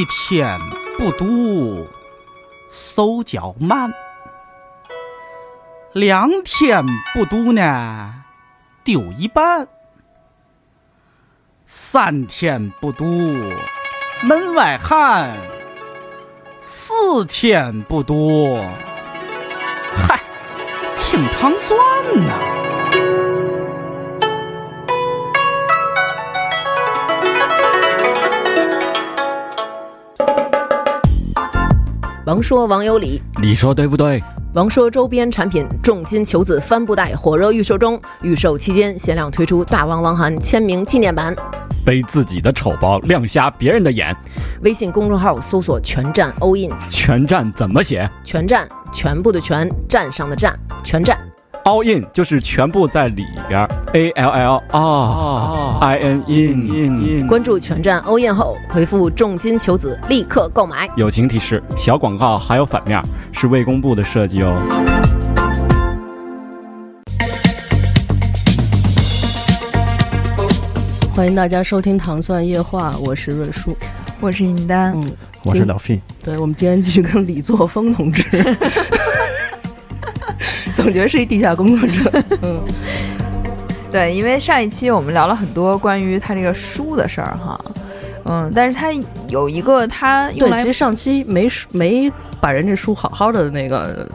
一天不读，手脚慢；两天不读呢，丢一半；三天不读，门外汉；四天不读，嗨，听糖蒜呐。王说王有理，你说对不对？王说周边产品重金求子帆布袋火热预售中，预售期间限量推出大王王涵签名纪念版。背自己的丑包，亮瞎别人的眼。微信公众号搜索“全站 all in”，全站怎么写？全站全部的全，站上的站，全站。All in 就是全部在里边，A L L 啊，I N in in in。关注全站 all in 后，回复“重金求子”，立刻购买。友情提示：小广告还有反面，是未公布的设计哦。欢迎大家收听《糖蒜夜话》，我是瑞树，我是尹丹，嗯，我是老费。对，我们今天继续跟李作峰同志，总觉得是一地下工作者，嗯，对，因为上一期我们聊了很多关于他这个书的事儿哈，嗯，但是他有一个他用对，其实上期没没把人这书好好的那个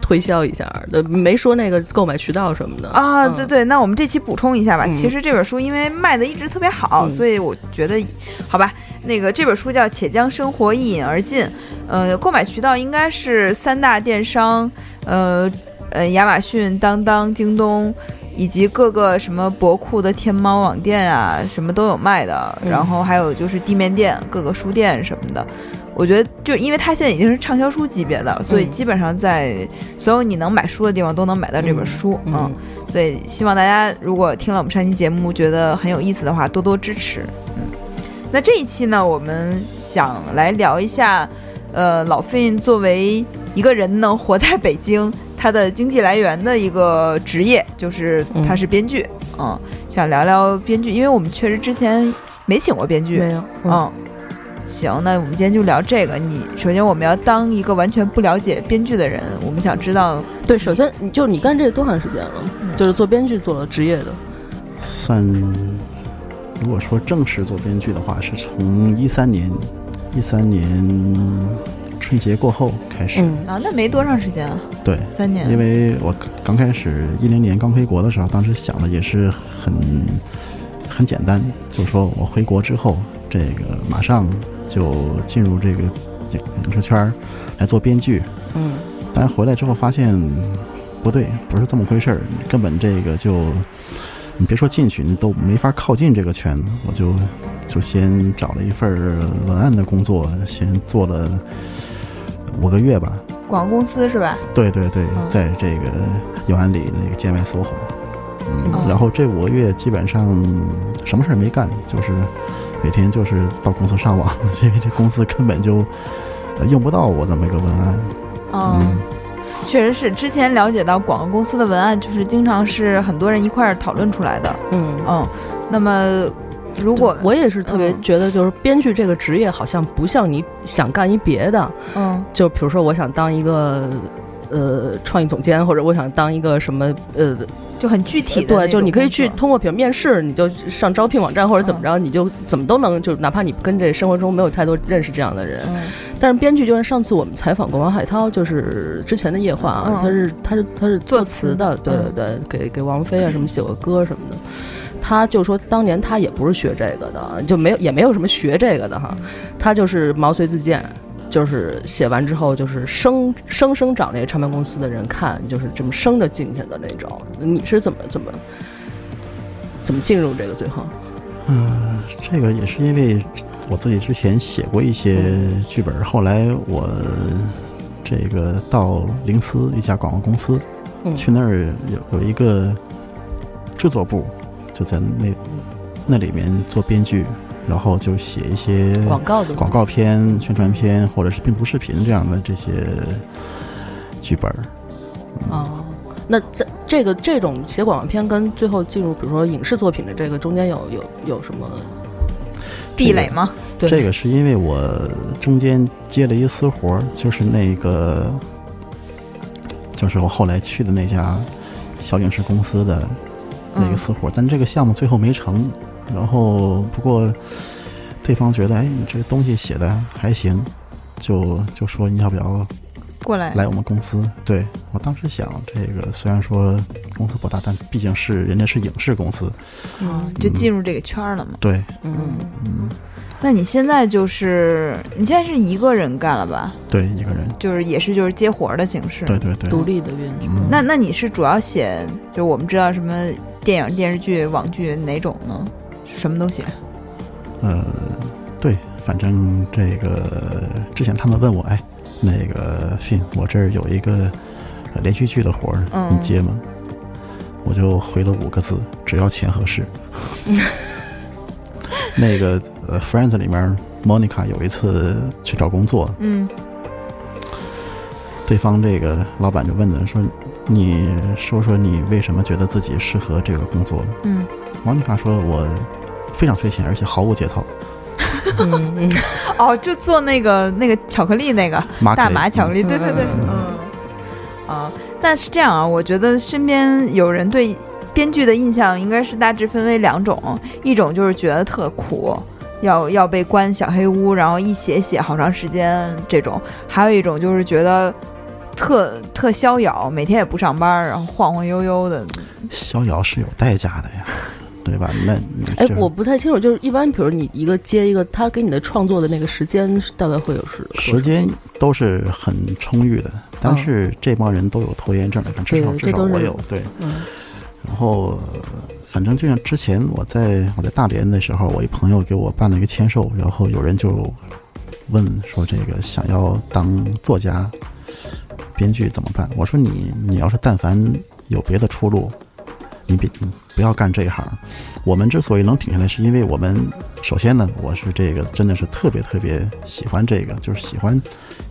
推销一下，对，没说那个购买渠道什么的。啊，嗯。对对，那我们这期补充一下吧。嗯。其实这本书因为卖的一直特别好，嗯。所以我觉得，好吧，那个这本书叫《且将生活一饮而尽》，呃，购买渠道应该是三大电商，呃呃，亚马逊、当当、京东。以及各个什么博库的天猫网店啊，什么都有卖的，嗯然后还有就是地面店、各个书店什么的。我觉得，就因为它现在已经是畅销书级别的了，所以嗯基本上在所有你能买书的地方都能买到这本书。嗯嗯所以希望大家如果听了我们上期节目觉得很有意思的话，多多支持。嗯，那这一期呢，我们想来聊一下，呃，老费作为一个人能活在北京，他的经济来源的一个职业就是他是编剧。嗯想聊聊编剧，因为我们确实之前没请过编剧。没有，嗯嗯。行，那我们今天就聊这个。你首先我们要当一个完全不了解编剧的人，我们想知道对，首先你就你干这个多长时间了？嗯就是做编剧做了职业的，算，如果说正式做编剧的话，是从一三年，一三年春节过后开始。嗯啊，那没多长时间啊，对，三年。因为我刚开始一零年刚回国的时候，当时想的也是很很简单，就是说我回国之后，这个马上就进入这个影影视圈儿来做编剧。嗯但是回来之后发现不对，不是这么回事儿，根本这个就你别说进去，你都没法靠近这个圈子。我就就先找了一份文案的工作，先做了五个月吧。广告公司是吧？对对对，嗯在这个永安里那个建外 SOHO，嗯，哦然后这五个月基本上什么事儿没干，就是每天就是到公司上网，因为这公司根本就呃用不到我这么一个文案。嗯，确实是。之前了解到广告公司的文案，就是经常是很多人一块儿讨论出来的。嗯。嗯，那么如果我也是特别嗯。觉得，就是编剧这个职业好像不像你想干一别的，嗯。就比如说我想当一个呃创意总监，或者我想当一个什么呃，就很具体的对，就你可以去通过比如面试，你就上招聘网站或者怎么着，你就怎么都能，就哪怕你跟这生活中没有太多认识这样的人，嗯。但是编剧就像上次我们采访过王海涛，就是之前的夜话啊，嗯。他是他是他是作作词的，词。对对对，给给王菲啊 什么写过歌什么的。他就说，当年他也不是学这个的，就没有也没有什么学这个的哈，他就是毛遂自荐，就是写完之后就是生生生找那个唱片公司的人看，就是这么生着进去的那种。你是怎么怎么怎么进入这个最后？嗯，这个也是因为我自己之前写过一些剧本，后来我这个到灵思一家广告公司，嗯去那儿有有一个制作部，就在那那里面做编剧，然后就写一些广告的广告片、宣传片或者是病毒视频这样的这些剧本。哦，那这这个这种写广告片跟最后进入比如说影视作品的这个中间有有有什么？壁垒吗？对这个是因为我中间接了一私活儿，就是那个，就是我后来去的那家小影视公司的那个嗯私活儿，但这个项目最后没成。然后不过对方觉得，哎，你这东西写的还行，就就说你要不要过来来我们公司？对我当时想，这个虽然说公司不大，但毕竟是人家是影视公司，嗯，就进入这个圈儿了嘛。对，嗯，嗯，那你现在就是你现在是一个人干了吧？对，一个人，就是也是就是接活儿的形式。对对对，独立的运作。嗯那那你是主要写，就我们知道什么电影、电视剧、网剧哪种呢？什么都写。呃，对，反正这个之前他们问我，哎，那个 Fin，我这儿有一个呃连续剧的活儿，嗯你接吗？我就回了五个字，只要钱合适。那个呃，Friends 里面，Monica 有一次去找工作，嗯对方这个老板就问他说：“你说说你为什么觉得自己适合这个工作？嗯，？”莫妮卡说：“我非常缺钱，而且毫无节操。嗯。嗯，哦，就做那个那个巧克力那个大麻巧克力，嗯。对对对，嗯。嗯。啊，但是这样啊，我觉得身边有人对编剧的印象应该是大致分为两种，一种就是觉得特苦。要要被关小黑屋，然后一写写好长时间这种；还有一种就是觉得特特逍遥，每天也不上班，然后晃晃悠悠的。逍遥是有代价的呀，对吧？那你哎，我不太清楚，就是一般，比如你一个接一个，他给你的创作的那个时间是大概会有是时间都是很充裕的，但是这帮人都有拖延症，至少对至少这都是我有对。嗯然后，呃反正就像之前我在我在大连的时候，我一朋友给我办了一个签售，然后有人就问说这个想要当作家、编剧怎么办？我说你你要是但凡有别的出路，你别你不要干这一行。我们之所以能挺下来，是因为我们首先呢，我是这个真的是特别特别喜欢这个，就是喜欢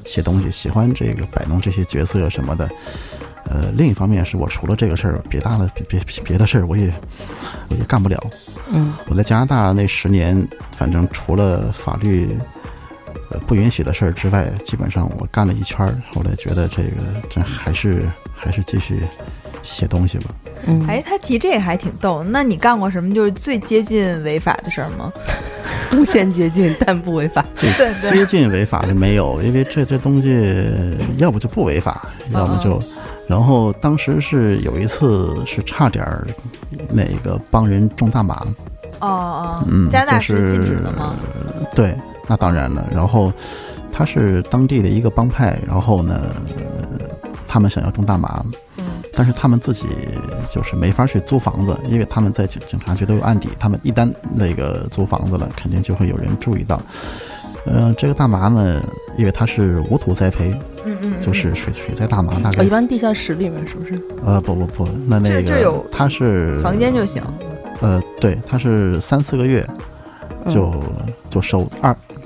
写东西，喜欢这个摆弄这些角色什么的。呃，另一方面是我除了这个事儿，别大的别别别的事儿我也我也干不了。嗯我在加拿大那十年，反正除了法律呃不允许的事儿之外，基本上我干了一圈儿。后来觉得这个这还是还是继续写东西吧。嗯，哎，他提这个还挺逗。那你干过什么就是最接近违法的事儿吗？无限接近，但不违法。最接近违法的没有，因为这这东西要不就不违法，要么就。然后当时是有一次是差点儿那个帮人种大麻，哦哦，嗯，加拿大就是禁止的吗？对，那当然了。然后他是当地的一个帮派，然后呢，呃他们想要种大麻，嗯但是他们自己就是没法去租房子，因为他们在警警察局都有案底，他们一旦那个租房子了，肯定就会有人注意到。呃，这个大麻呢，因为它是无土栽培，嗯嗯，就是水水栽大麻，大哦，概一般地下室里面是不是？呃不不不，那那这这有个它是房间就行。呃对，它是三四个月就、就收二嗯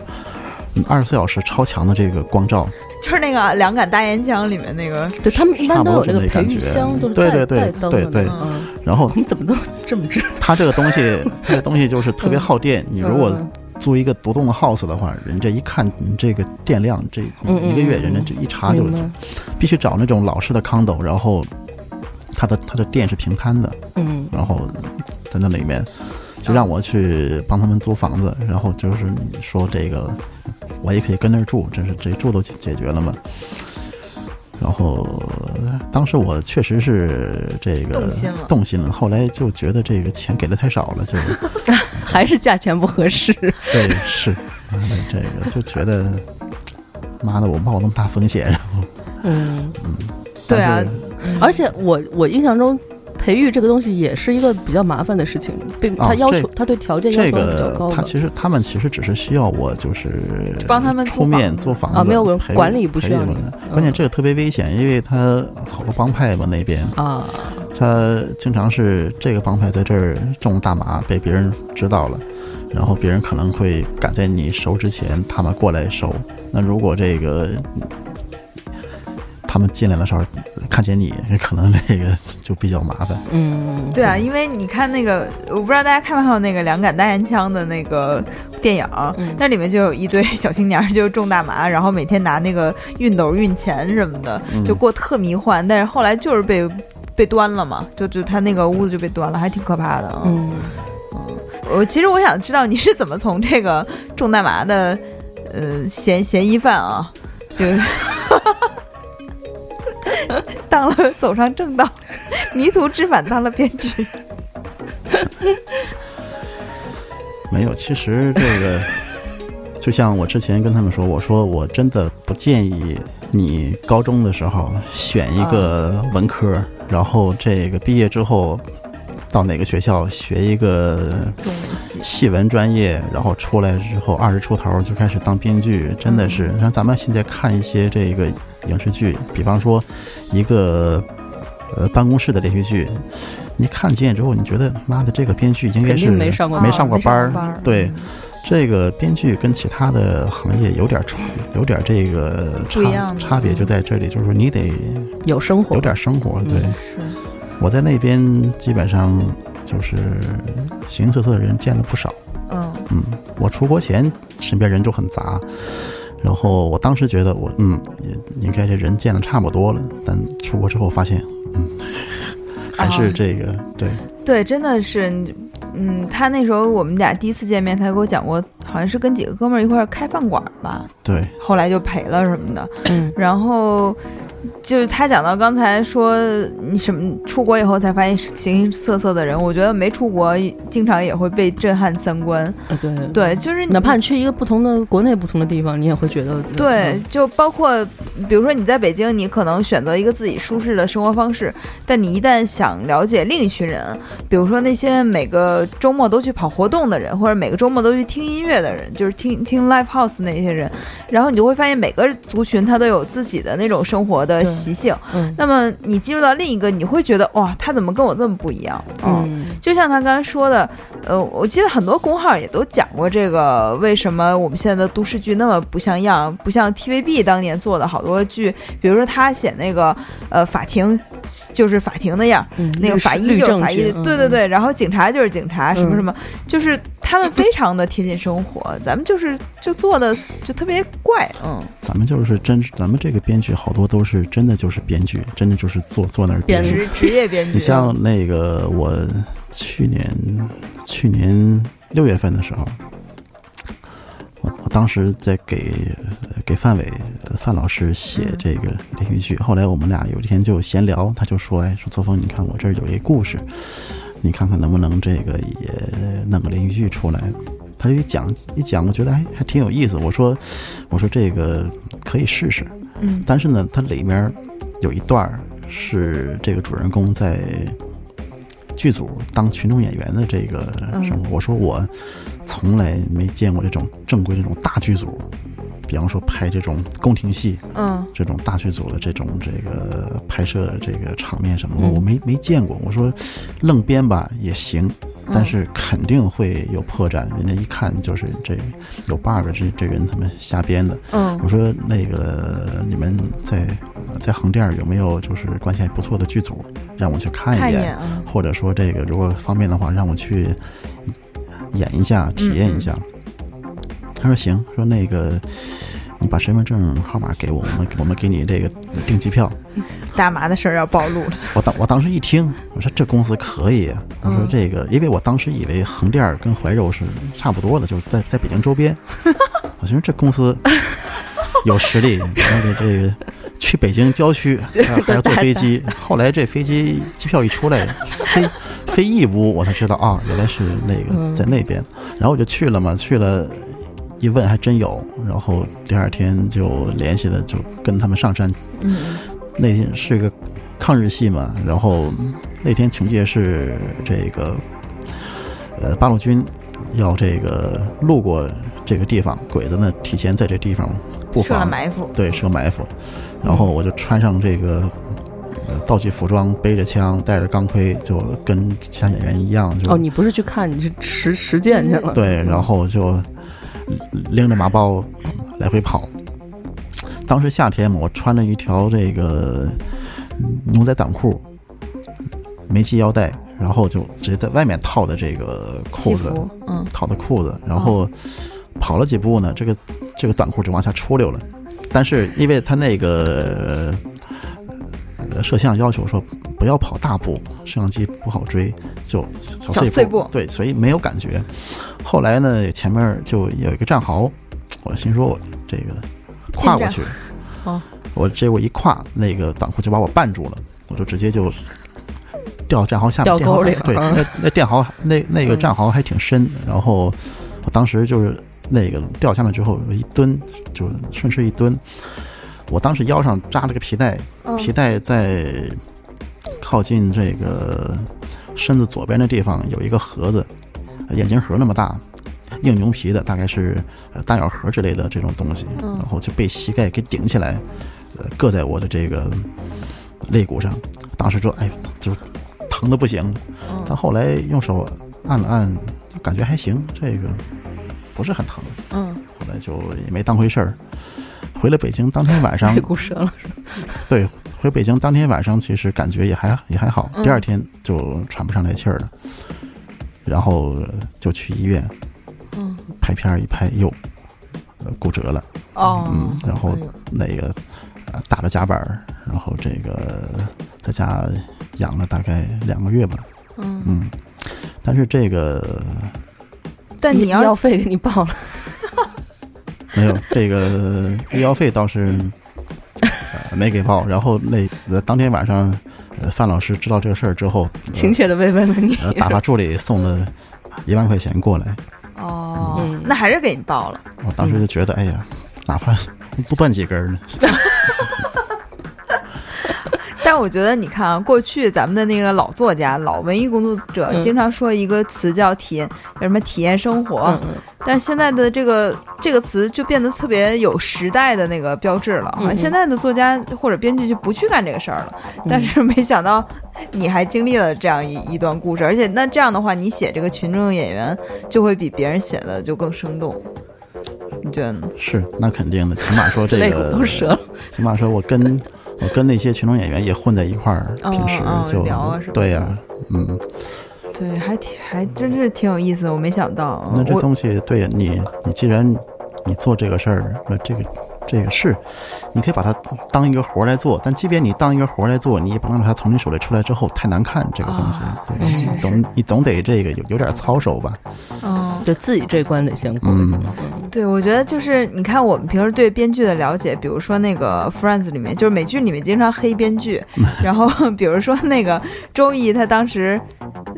二十四小时超强的这个光照，就是那个两杆大烟枪里面那个，对他们一般都有这个培育差不多是那感觉箱，都是对对对对对。然后 你怎么都这么知？它这个东西，它这东西就是特别耗电。你如果嗯租一个独栋的 house 的话，人家一看你这个电量，这一个月嗯人家就一查就必须找那种老式的 condo，然后它的它的电是平摊的，嗯。然后在那里面就让我去帮他们租房子，然后就是说这个我也可以跟那儿住，真是这住都解解决了嘛。然后当时我确实是这个动心了动心了，后来就觉得这个钱给的太少了，就 还是价钱不合适。对是，嗯这个就觉得妈的我冒那么大风险，然后嗯嗯，对啊而且我我印象中。培育这个东西也是一个比较麻烦的事情，并哦他要求这他对条件要求比较个高的。他其实他们其实只是需要我就是帮他们租出面房子租房子管理不需要你关键这个特别危险，因为他好多帮派嘛那边，啊，他经常是这个帮派在这儿种大麻被别人知道了，然后别人可能会赶在你收之前他们过来收。那如果这个他们进来的时候看见你，可能这个就比较麻烦。嗯，对啊，因为你看那个，我不知道大家看没看过那个《两杆大烟枪》的那个电影，嗯那里面就有一堆小青年儿，就是种大麻，然后每天拿那个熨斗熨钱什么的，嗯就过特迷幻。但是后来就是被被端了嘛，就就他那个屋子就被端了，还挺可怕的嗯。嗯，我其实我想知道你是怎么从这个种大麻的呃嫌嫌疑犯啊，这个当了走上正道，迷途知返当了编剧。没有，其实这个就像我之前跟他们说，我说我真的不建议你高中的时候选一个文科，然后这个毕业之后到哪个学校学一个戏文专业，然后出来之后二十出头就开始当编剧，真的是像咱们现在看一些这个影视剧，比方说一个呃办公室的连续剧，你看几眼之后，你觉得妈的这个编剧应该是没上过没上过班儿，对。这个编剧跟其他的行业有点差，有点这个差差别就在这里，就是说你得有生活有，点生活。对，是我在那边基本上就是形形色色的人见了不少。嗯嗯，我出国前身边人就很杂，然后我当时觉得我嗯也应该这人见的差不多了，但出国之后发现，嗯，还是这个、对，对，真的是，嗯，他那时候我们俩第一次见面，他给我讲过，好像是跟几个哥们儿一块儿开饭馆儿吧，对，后来就赔了什么的。嗯。然后就是他讲到刚才说你什么出国以后才发现形形色色的人，我觉得没出国经常也会被震撼三观。啊对对，就是哪怕你去一个不同的国内不同的地方，你也会觉得对，就包括比如说你在北京，你可能选择一个自己舒适的生活方式，但你一旦想了解另一群人，比如说那些每个周末都去跑活动的人，或者每个周末都去听音乐的人，就是听听 live house 那些人，然后你就会发现每个族群他都有自己的那种生活的对习性。嗯那么你进入到另一个，你会觉得哇，他怎么跟我这么不一样？嗯嗯就像他刚才说的，呃，我记得很多公号也都讲过这个，为什么我们现在的都市剧那么不像样，不像 TVB 当年做的好多剧，比如说他写那个呃法庭就是法庭那样，嗯那个法医就是法医，对对，对，然后警察就是警察，什么嗯什么，就是他们非常的贴近生活，咱们就是就做的就特别怪，嗯，咱们就是真，咱们这个编剧好多都是真的就是编剧，真的就是坐坐那儿编。职职业编剧，你像那个我去年去年六月份的时候，我我当时在给呃给范伟呃范老师写嗯这个连续剧，后来我们俩有一天就闲聊，他就说：“哎，说作风，你看我这儿有一故事，你看看能不能这个也弄个连续剧出来。”他就一讲一讲，我觉得还还挺有意思。我说我说这个可以试试，嗯但是呢，它里面有一段是这个主人公在剧组当群众演员的这个嗯生活。我说我从来没见过这种正规这种大剧组，比方说拍这种宫廷戏嗯这种大剧组的这种这个拍摄这个场面什么的，嗯我没没见过。我说愣编吧也行。但是肯定会有破绽，人家一看就是这有 bug，这这人他们瞎编的。嗯。我说那个你们在在横店有没有就是关系还不错的剧组，让我去看看一眼，或者说这个如果方便的话，让我去演一下，体验一下。他说行，说那个你把身份证号码给我，我们我们给你这个订机票。大麻的事儿要暴露了，我当我当时一听，我说这公司可以啊。我说这个，因为我当时以为横店儿跟怀柔是差不多的，就是在在北京周边。我寻思这公司有实力，那个这个去北京郊区 还要还要坐飞机。后来这飞机机票一出来，飞飞义乌，我才知道啊，原来是那个在那边。然后我就去了嘛，去了。一问还真有，然后第二天就联系了，就跟他们上山嗯那天是个抗日戏嘛，然后那天情节是这个，呃，八路军要这个路过这个地方，鬼子呢提前在这地方布设了防，埋伏，对，设埋伏，然后我就穿上这个。呃，道具服装，背着枪，带着钢盔，就跟其他演员一样，就哦，你不是去看，你是实实践去了，对，然后就拎着麻包来回跑。当时夏天嘛，我穿了一条这个嗯牛仔短裤，没系腰带，然后就直接在外面套的这个裤子，嗯，套的裤子，然后跑了几步呢，这个这个短裤就往下出溜了。但是因为它那个呃摄像要求说不要跑大步，摄像机不好追，就小碎步。对，所以没有感觉。后来呢，前面就有一个战壕，我心说我这个跨过去，哦，我结果一跨，那个短裤就把我绊住了，我就直接就掉战壕下面，掉沟里了。对，嗯。那那战壕那那个战壕还挺深，然后我当时就是那个掉下面之后，我一蹲就顺势一蹲，我当时腰上扎了个皮带，嗯。皮带在靠近这个身子左边的地方有一个盒子，眼镜盒那么大，硬牛皮的，大概是呃弹药盒之类的这种东西，嗯。然后就被膝盖给顶起来，呃，硌在我的这个肋骨上，当时就哎就疼的不行，但后来用手按了按，感觉还行，这个不是很疼，嗯，后来就也没当回事儿。回了北京当天晚上肋，骨折了，对，回北京当天晚上，其实感觉也还也还好，嗯。第二天就喘不上来气儿了，然后就去医院，嗯，拍片儿一拍，哟，呃骨折了，哦，嗯，然后那个呃打了夹板儿，然后这个在家养了大概两个月吧，嗯，嗯，但是这个但你要医药费给你报了，没有这个医药费倒是呃没给报，然后那呃当天晚上，呃范老师知道这个事儿之后，呃亲切的慰问了你。呃打发助理送了一万块钱过来，哦嗯，那还是给你报了。我当时就觉得，哎呀，哪怕不断几根儿呢，但我觉得，你看啊，过去咱们的那个老作家、老文艺工作者，嗯经常说一个词叫体验，叫什么体验生活。嗯嗯但现在的这个这个词就变得特别有时代的那个标志了现在的作家或者编剧就不去干这个事儿了。嗯 但是没想到你还经历了这样一一段故事，而且那这样的话，你写这个群众演员就会比别人写的就更生动。你觉得呢？是那肯定的，起码说这个 都折了。起码说我跟我跟那些群众演员也混在一块儿，哦平时哦就对呀、嗯，对，还挺还真是挺有意思的，我没想到。那这东西对你，你既然你做这个事儿，那这个这个是，你可以把它当一个活儿来做，但即便你当一个活儿来做，你也不能让它从你手里出来之后太难看，这个东西，啊对，你总你总得这个有有点操守吧，嗯，就自己这关得先过对，我觉得就是你看我们平时对编剧的了解，比如说那个《Friends》里面，就是美剧里面经常黑编剧，然后比如说那个周易，他当时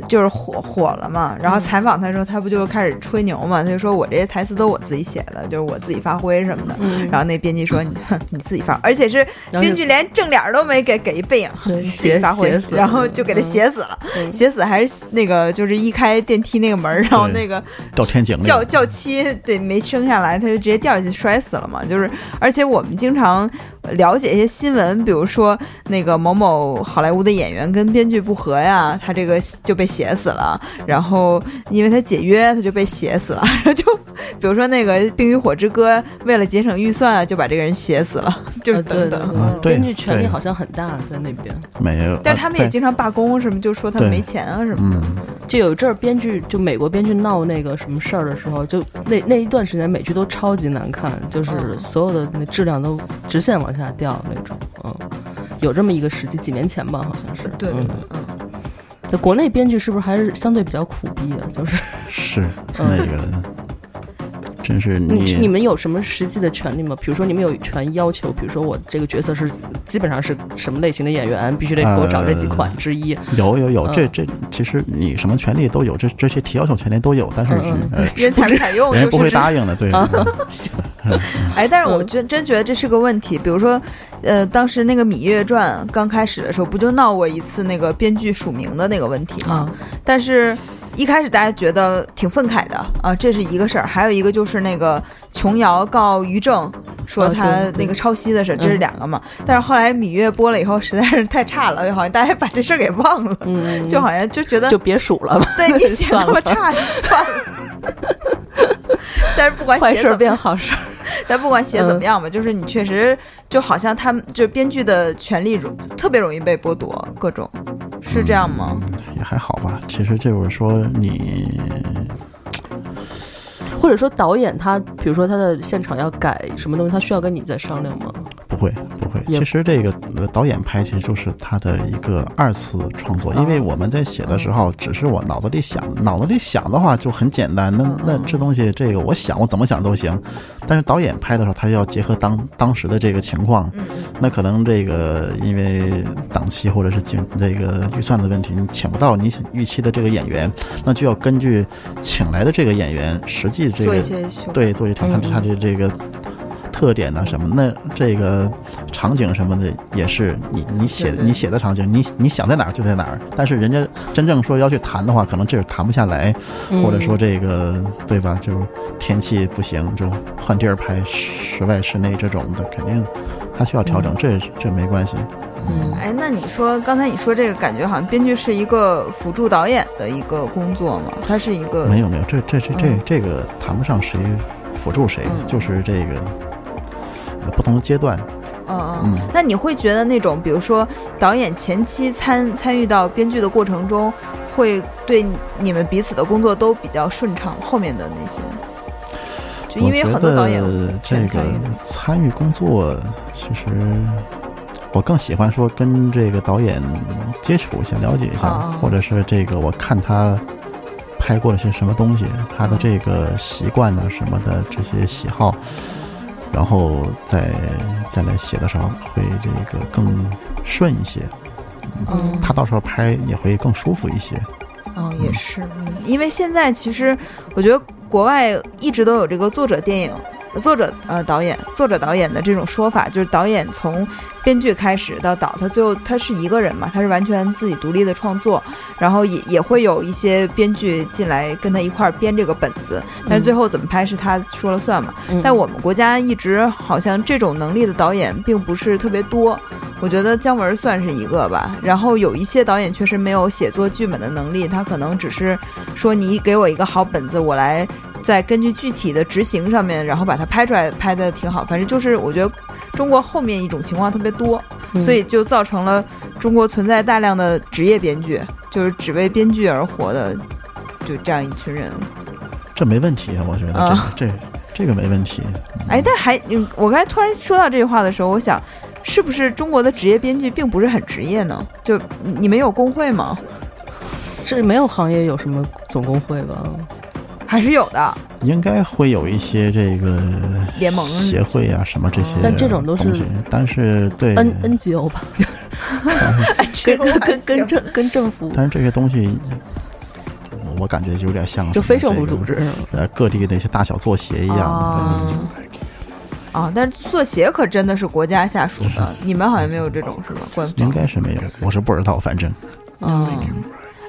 就是火火了嘛，然后采访他的时候，他不就开始吹牛嘛，他就说我这些台词都我自己写的，就是我自己发挥什么的。嗯。然后那编辑说：“你哼，你自己发，而且是编剧连正脸都没给，给一背影，对写然后就给他嗯。写死了。嗯写死还是那个，就是一开电梯那个门儿，然后那个掉天井里叫了，叫妻对没生下来，他就直接掉下去摔死了嘛。就是，而且我们经常了解一些新闻，比如说那个某某好莱坞的演员跟编剧不和呀，他这个就被写死了。然后因为他解约，他就被写死了。然 后就比如说那个《冰与火之歌》，为了节省预算啊，就把这个人写死了，就是等等。对啊对编剧权力好像很大，在那边。没有，但他们也经常罢工什么，就说他们没钱啊什么的。嗯，就有一阵儿编剧，就美国编剧闹那个什么事儿的时候，就那那一段时间美剧都超级难看，就是嗯所有的那质量都直线往下掉那种。嗯，有这么一个时期，几年前吧，好像是。对对嗯。在国内编剧是不是还是相对比较苦逼啊？就是是嗯那个，真是你你你们有什么实际的权利吗？比如说你们有权要求，比如说我这个角色是基本上是什么类型的演员，必须得给我找这几款之一。有有有，这嗯这其实你什么权利都有，这这些提要求权利都有，但是嗯嗯呃人采不采用，人家不会答应的，对。行，哎，但是我觉真真觉得这是个问题。比如说，呃，当时那个《芈月传》刚开始的时候，不就闹过一次那个编剧署名的那个问题吗？啊，但是一开始大家觉得挺愤慨的啊，这是一个事儿。还有一个就是那个琼瑶告于正，说啊他那个抄袭的事儿，这是嗯两个嘛。但是后来《芈月》播了以后，实在是太差了，好像大家把这事儿给忘了，嗯，就好像就觉得就别数了吧，对 你写那么差，就算了。但是不管坏事变好事儿。但不管写怎么样吧，就是你确实就好像他们就编剧的权利容特别容易被剥夺，各种是这样吗？也还好吧。其实就是说你或者说导演他，比如说他的现场要改什么东西，他需要跟你再商量吗？不会不会，其实这个呃导演拍其实就是他的一个二次创作，因为我们在写的时候，只是我脑子里想，脑子里想的话就很简单，那那这东西这个我想我怎么想都行，但是导演拍的时候，他要结合当当时的这个情况，那可能这个因为档期或者是经这个预算的问题，你请不到你预期的这个演员，那就要根据请来的这个演员实际这做一个些。对，做一场他他的这个特点呢什么，那这个场景什么的也是你你写你写的场景，你你想在哪儿就在哪儿，但是人家真正说要去谈的话，可能这是谈不下来，或者说这个对吧？就是天气不行，就换地儿拍，室外室内这种的，肯定他需要调整，这这没关系。嗯，哎，那你说刚才你说这个，感觉好像编剧是一个辅助导演的一个工作嘛？他是一个没有没有，这这这这嗯。这个谈不上谁辅助谁，嗯。就是这个呃不同的阶段，嗯嗯嗯。那你会觉得那种，比如说导演前期参参与到编剧的过程中，会对你们彼此的工作都比较顺畅？后面的那些，就因为有很多导演这个参与。工作，其实我更喜欢说跟这个导演接触一下、了解一下，啊或者是这个我看他拍过了些什么东西，他的这个习惯呢什么的这些喜好，然后再再来写的时候会这个更顺一些，嗯。他到时候拍也会更舒服一些。嗯，也是，嗯，因为现在其实我觉得国外一直都有这个作者电影、作者呃导演、作者导演的这种说法，就是导演从编剧开始到导，他最后他是一个人嘛，他是完全自己独立的创作，然后也也会有一些编剧进来跟他一块儿编这个本子，但是最后怎么拍是他说了算嘛。嗯但我们国家一直好像这种能力的导演并不是特别多，我觉得姜文算是一个吧。然后有一些导演确实没有写作剧本的能力，他可能只是说你给我一个好本子，我来再根据具体的执行上面，然后把它拍出来，拍的挺好。反正就是我觉得中国后面一种情况特别多，嗯所以就造成了中国存在大量的职业编剧，就是只为编剧而活的，就这样一群人。这没问题啊，我觉得啊这、这这个没问题。哎，但还，嗯，我刚才突然说到这句话的时候，我想，是不是中国的职业编剧并不是很职业呢？就你你们有工会吗？这没有行业有什么总工会吧？还是有的。应该会有一些这个联盟。协会啊什么这些，但这种都是东西，但是对，N NGO 吧，跟跟跟跟政跟政府。但是这些东西，我我感觉就有点像就非政府组织是吗？呃各地的一些大小作协一样。啊啊，但是作协可真的是国家下属的，你们好像没有这种是吧？官方。应该是没有，我是不知道，反正。嗯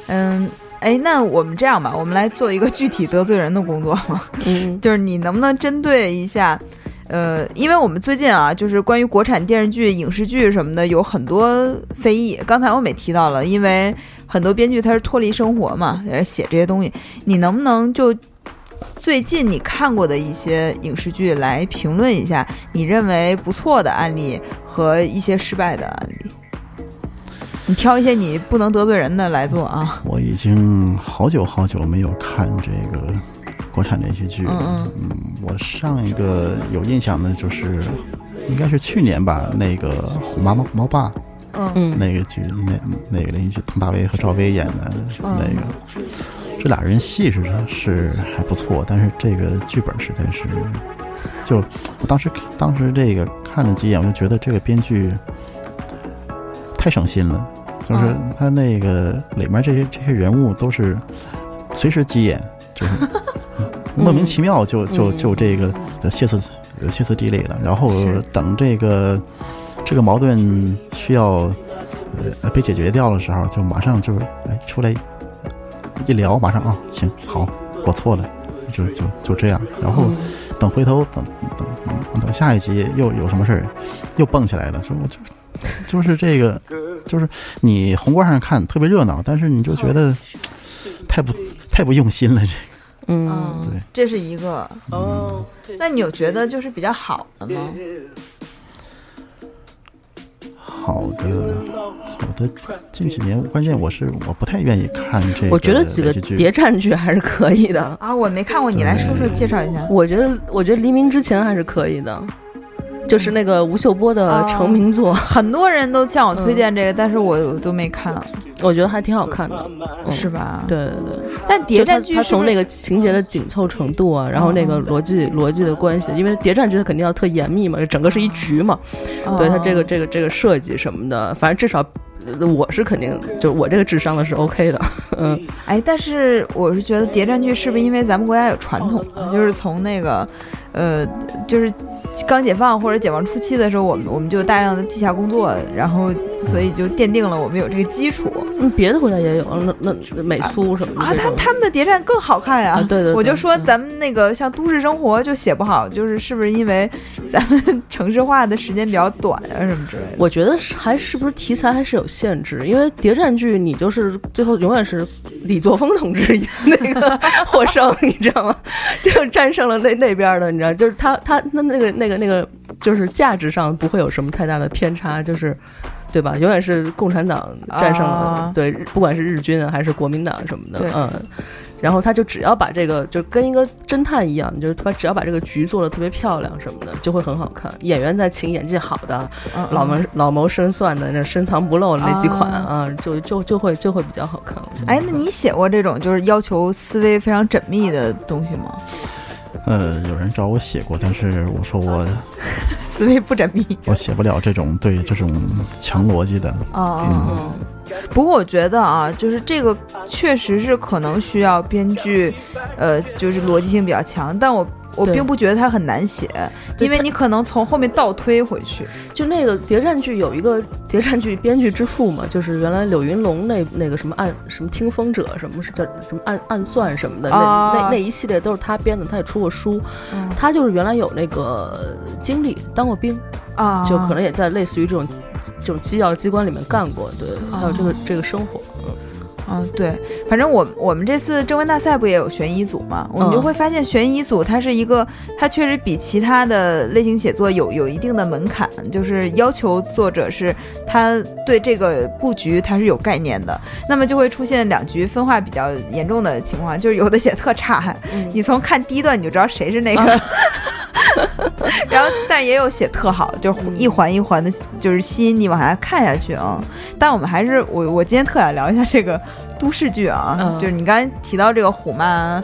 嗯，哎，那我们这样吧，我们来做一个具体得罪人的工作嘛。嗯 就是你能不能针对一下，呃，因为我们最近啊，就是关于国产电视剧、影视剧什么的有很多非议。刚才我们也提到了，因为很多编剧他是脱离生活嘛，写这些东西，你能不能就最近你看过的一些影视剧来评论一下，你认为不错的案例和一些失败的案例？你挑一些你不能得罪人的来做啊。我已经好久好久没有看这个国产连续剧了。嗯嗯，我上一个有印象的就是，应该是去年吧，那个《虎妈猫猫爸》嗯。嗯。那个剧，那那个连续剧，佟大为和赵薇演的嗯那个，这俩人戏是是还不错，但是这个剧本实在是，就我当时当时这个看了几眼，我就觉得这个编剧太省心了，就是嗯。他那个里面这些这些人物都是随时急眼，就是 莫名其妙就就嗯。就这个呃歇斯呃歇斯底里了，然后等这个这个矛盾需要呃被解决掉的时候，就马上就是哎出来一聊，马上啊行好，我错了，就就就这样，然后嗯。等回头等等等等下一集又有什么事儿又蹦起来了，说我就 就是这个 就是你宏观上看特别热闹，但是你就觉得太不太不用心了，这嗯，对这是一个。哦，那你有觉得就是比较好的吗？好的，好的。近几年，关键我是我不太愿意看这个我觉得几个剧谍战剧还是可以的。啊，我没看过，你来说说，介绍一下。我觉得，我觉得黎明之前还是可以的，就是那个吴秀波的哦。成名作，很多人都向我推荐这个，但是我我都没看，我觉得还挺好看的。嗯。是吧？。对对对，但谍战剧就它从那个情节的紧凑程度啊，然后那个逻辑逻辑的关系，因为谍战剧它肯定要特严密嘛，整个是一局嘛，对它这个哦这个这个设计什么的，反正至少。呃我是肯定，就我这个智商的是 OK 的，嗯，哎，但是我是觉得谍战剧是不是因为咱们国家有传统，就是从那个，呃，就是刚解放或者解放初期的时候，我们我们就大量的地下工作，然后所以就奠定了我们有这个基础嗯，别的国家也有，那那那美苏什么的啊。他他们的谍战更好看呀！啊对对对我就说咱们那个像都市生活就写不好，就是是不是因为咱们城市化的时间比较短啊什么之类的？我觉得是还是不是题材还是有限制，因为谍战剧你就是最后永远是李作峰同志那个获胜，你知道吗？就战胜了那那边的，你知道，就是他他那那个那个那个就是价值上不会有什么太大的偏差，就是。对吧？永远是共产党战胜了，啊对，不管是日军啊还是国民党什么的，嗯，然后他就只要把这个，就跟一个侦探一样，就是他只要把这个局做的特别漂亮什么的，就会很好看。演员再请演技好的，嗯老谋老谋深算的，那深藏不露的那几款啊啊，就就就会就会比较好看。哎，那你写过这种就是要求思维非常缜密的东西吗？呃，有人找我写过，但是我说我 思维不缜密我写不了这种对这种强逻辑的。哦。嗯不过我觉得啊，就是这个确实是可能需要编剧，呃，就是逻辑性比较强，但我我并不觉得它很难写，因为你可能从后面倒推回去。就那个谍战剧有一个谍战剧编剧之父嘛，就是原来柳云龙那那个什么暗什么听风者什么是叫什么暗暗算什么的，那、啊。那那一系列都是他编的，他也出过书。嗯。他就是原来有那个经历，当过兵，啊，就可能也在类似于这种这种机要机关里面干过，对，还有这个、这个生活，嗯。嗯，对，反正我我们这次征文大赛不也有悬疑组嘛？我们就嗯会发现悬疑组它是一个，它确实比其他的类型写作有有一定的门槛，就是要求作者是他对这个布局他是有概念的，那么就会出现两局分化比较严重的情况，就是有的写特差，嗯你从看第一段你就知道谁是那个。然后，但也有写特好，就是嗯一环一环的，就是吸引你往下看下去啊。但我们还是我我今天特想聊一下这个都市剧啊，嗯。就是你刚才提到这个虎妈、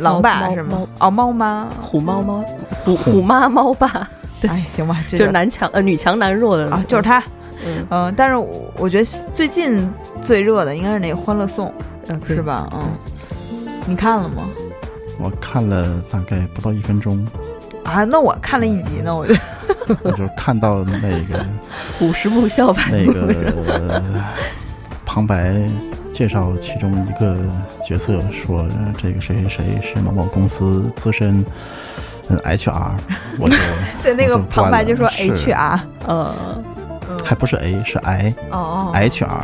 狼爸猫是吗？哦，猫妈，虎猫猫虎虎。妈猫爸，对 哎，行吧，这就是。男强呃女强男弱的。啊，就是他。嗯。嗯，但是我我觉得最近最热的应该是那个《欢乐颂嗯》，是？吧？嗯，你看了吗？我看了大概不到一分钟，啊，那我看了一集呢，我就 我就看到那个五十步笑百那步。个旁白介绍其中一个角色，说呃这个谁谁谁是某某公司资深嗯 HR，我就对那个旁白就说 HR，嗯，还不是 A 是 I 哦哦，HR，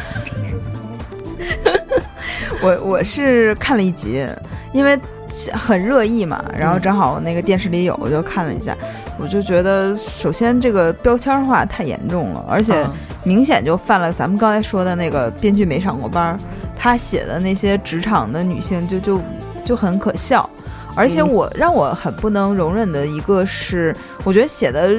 我我是看了一集，因为很热议嘛，然后正好那个电视里有，我就看了一下，我就觉得首先这个标签化太严重了，而且啊明显就犯了咱们刚才说的那个编剧没上过班儿，他写的那些职场的女性就就就很可笑，而且嗯。我让我很不能容忍的一个是，我觉得写的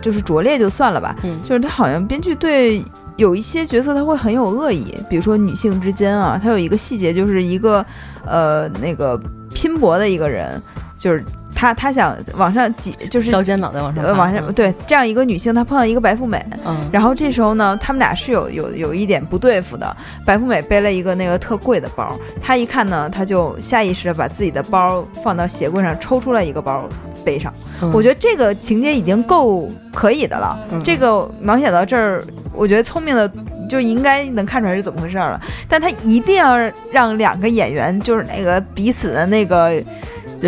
就是拙劣就算了吧，嗯。就是他好像编剧对有一些角色他会很有恶意，比如说女性之间啊，他有一个细节就是一个呃那个拼搏的一个人，就是他他想往上挤，就是削尖脑袋往上呃往上对这样一个女性，她碰到一个白富美，嗯，然后这时候呢，他们俩是有有有一点不对付的。白富美背了一个那个特贵的包，她一看呢，她就下意识的把自己的包放到鞋柜上，抽出来一个包背上。嗯我觉得这个情节已经够可以的了。嗯这个描写到这儿，我觉得聪明的就应该能看出来是怎么回事了。但他一定要让两个演员就是那个彼此的那个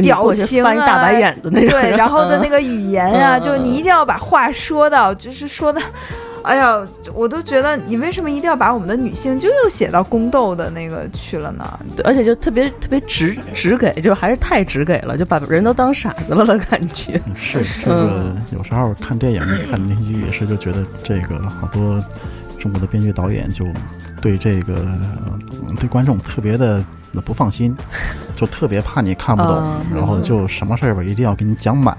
表情啊翻一大白眼子那种，对，然后的那个个语言啊，嗯就你一定要把话说到，就是说的，哎呀，我都觉得你为什么一定要把我们的女性就又写到宫斗的那个去了呢？对，而且就特别特别直直给，就还是太直给了，就把人都当傻子了的感觉。是这个，有时候看电影、看连续剧也是，就觉得这个好多中国的编剧导演就对这个呃对观众特别的不放心，就特别怕你看不懂，啊然后就什么事儿吧一定要给你讲满，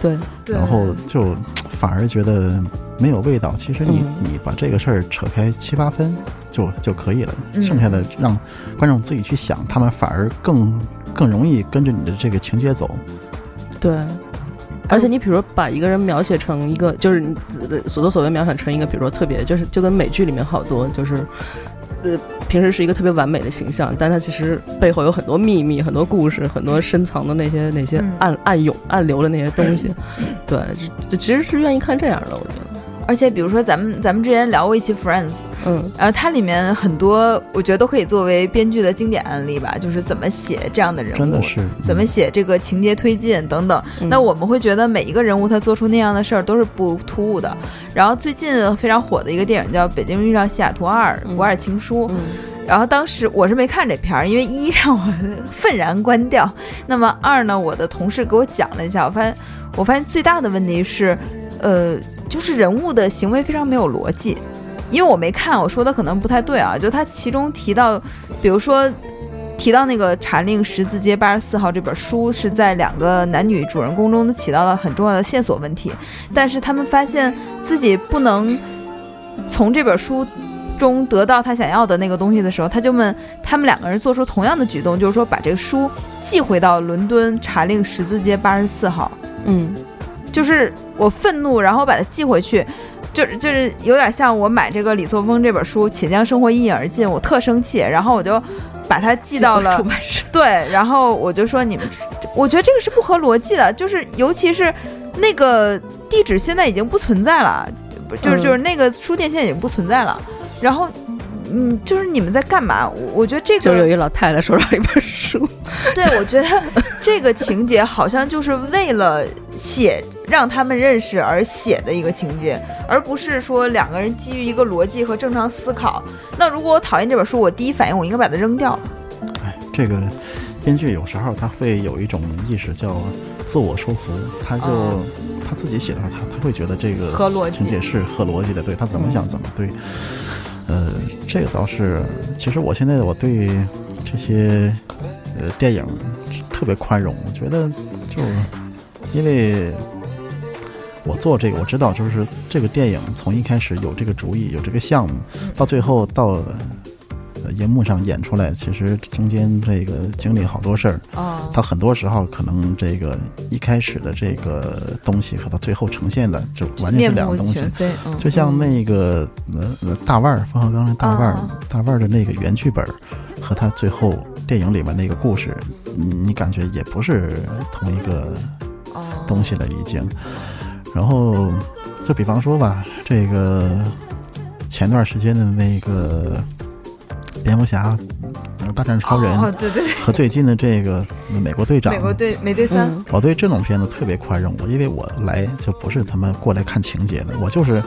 对，对。然后就反而觉得没有味道。其实你、嗯。你把这个事儿扯开七八分就就可以了，嗯。剩下的让观众自己去想，他们反而更更容易跟着你的这个情节走。对，而且你比如说把一个人描写成一个，就是你呃所作所为描写成一个，比如说特别，就是就跟美剧里面好多就是。呃，平时是一个特别完美的形象，但他其实背后有很多秘密、很多故事、很多深藏的那些那些嗯暗暗涌、暗流的那些东西。对，就就其实是愿意看这样的，我觉得。而且比如说咱们咱们之前聊过一期 Friends，嗯，然后它里面很多我觉得都可以作为编剧的经典案例吧，就是怎么写这样的人物，真的是怎么写这个情节推进等等。嗯那我们会觉得每一个人物他做出那样的事儿都是不突兀的。然后最近非常火的一个电影叫《北京遇上西雅图二：嗯不二情书》，嗯然后当时我是没看这片儿，因为一 让我愤然关掉。那么二呢，我的同事给我讲了一下，我发现我发现最大的问题是，呃，就是人物的行为非常没有逻辑。因为我没看，我说的可能不太对啊。就他其中提到，比如说提到那个《查令十字街八十四号》这本书，是在两个男女主人公中起到了很重要的线索问题，但是他们发现自己不能从这本书中得到他想要的那个东西的时候，他就问他们两个人做出同样的举动，就是说把这个书寄回到伦敦查令十字街八十四号。嗯就是我愤怒，然后把它寄回去，就就是有点像我买这个李错峰这本书《且将生活一饮而尽》，我特生气，然后我就把它寄到了 出版社。对，然后我就说你们，我觉得这个是不合逻辑的，就是尤其是那个地址现在已经不存在了，就是嗯就是那个书店现在已经不存在了，然后。嗯，就是你们在干嘛？我我觉得这个就是有一老太太手上有一本书，对，我觉得这个情节好像就是为了写让他们认识而写的一个情节，而不是说两个人基于一个逻辑和正常思考。那如果我讨厌这本书，我第一反应我应该把它扔掉。哎，这个编剧有时候他会有一种意识叫自我说服，他就、哦他自己写的话，他他会觉得这个情节是合逻辑的，对他怎么想怎么对。呃，这个倒是，其实我现在我对这些呃电影特别宽容，我觉得就因为。我做这个，我知道，就是这个电影从一开始有这个主意，有这个项目，到最后到呃荧幕上演出来，其实中间这个经历好多事儿。哦它很多时候可能这个一开始的这个东西和它最后呈现的就完全是两个东西就像那个呃呃大腕儿冯小刚的大腕儿、啊大腕儿的那个原剧本和他最后电影里面那个故事，你你感觉也不是同一个哦东西了已经。然后就比方说吧，这个前段时间的那个蝙蝠侠、呃大战超人哦，对对对，和最近的这个美国队长，美国队美队三，嗯。我对这种片子特别宽容，我因为我来就不是他们过来看情节的，我就是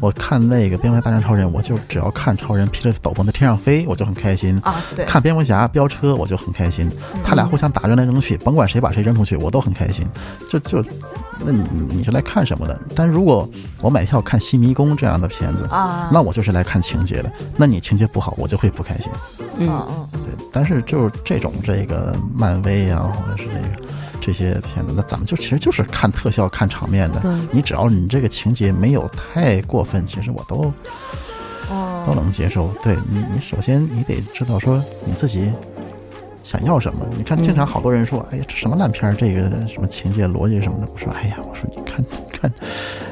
我看那个蝙蝠侠大战超人，我就只要看超人披着斗篷在天上飞，我就很开心。啊，对，看蝙蝠侠飙车，我就很开心。他俩互相打扔来扔去，甭管谁把谁扔出去，我都很开心。就就，那你你是来看什么的？但如果我买票看《新迷宫》这样的片子，啊，那我就是来看情节的。那你情节不好，我就会不开心。嗯嗯嗯对，但是就是这种这个漫威啊，或者是这个这些片子，那咱们就其实就是看特效、看场面的。你只要你这个情节没有太过分，其实我都哦，都能接受。对你，你首先你得知道说你自己想要什么。你看，经常好多人说：“哎呀，这什么烂片儿，这个什么情节逻辑什么的。”我说：“哎呀，我说你看看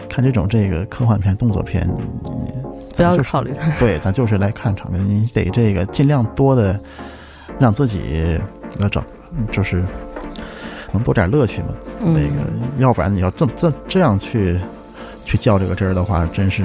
看这种这个科幻片、动作片，你不要考虑它。对，咱就是来看场面，你得这个尽量多的让自己要找，嗯就是能多点乐趣嘛。嗯那个，要不然你要这么这这样去去较这个真儿的话，真是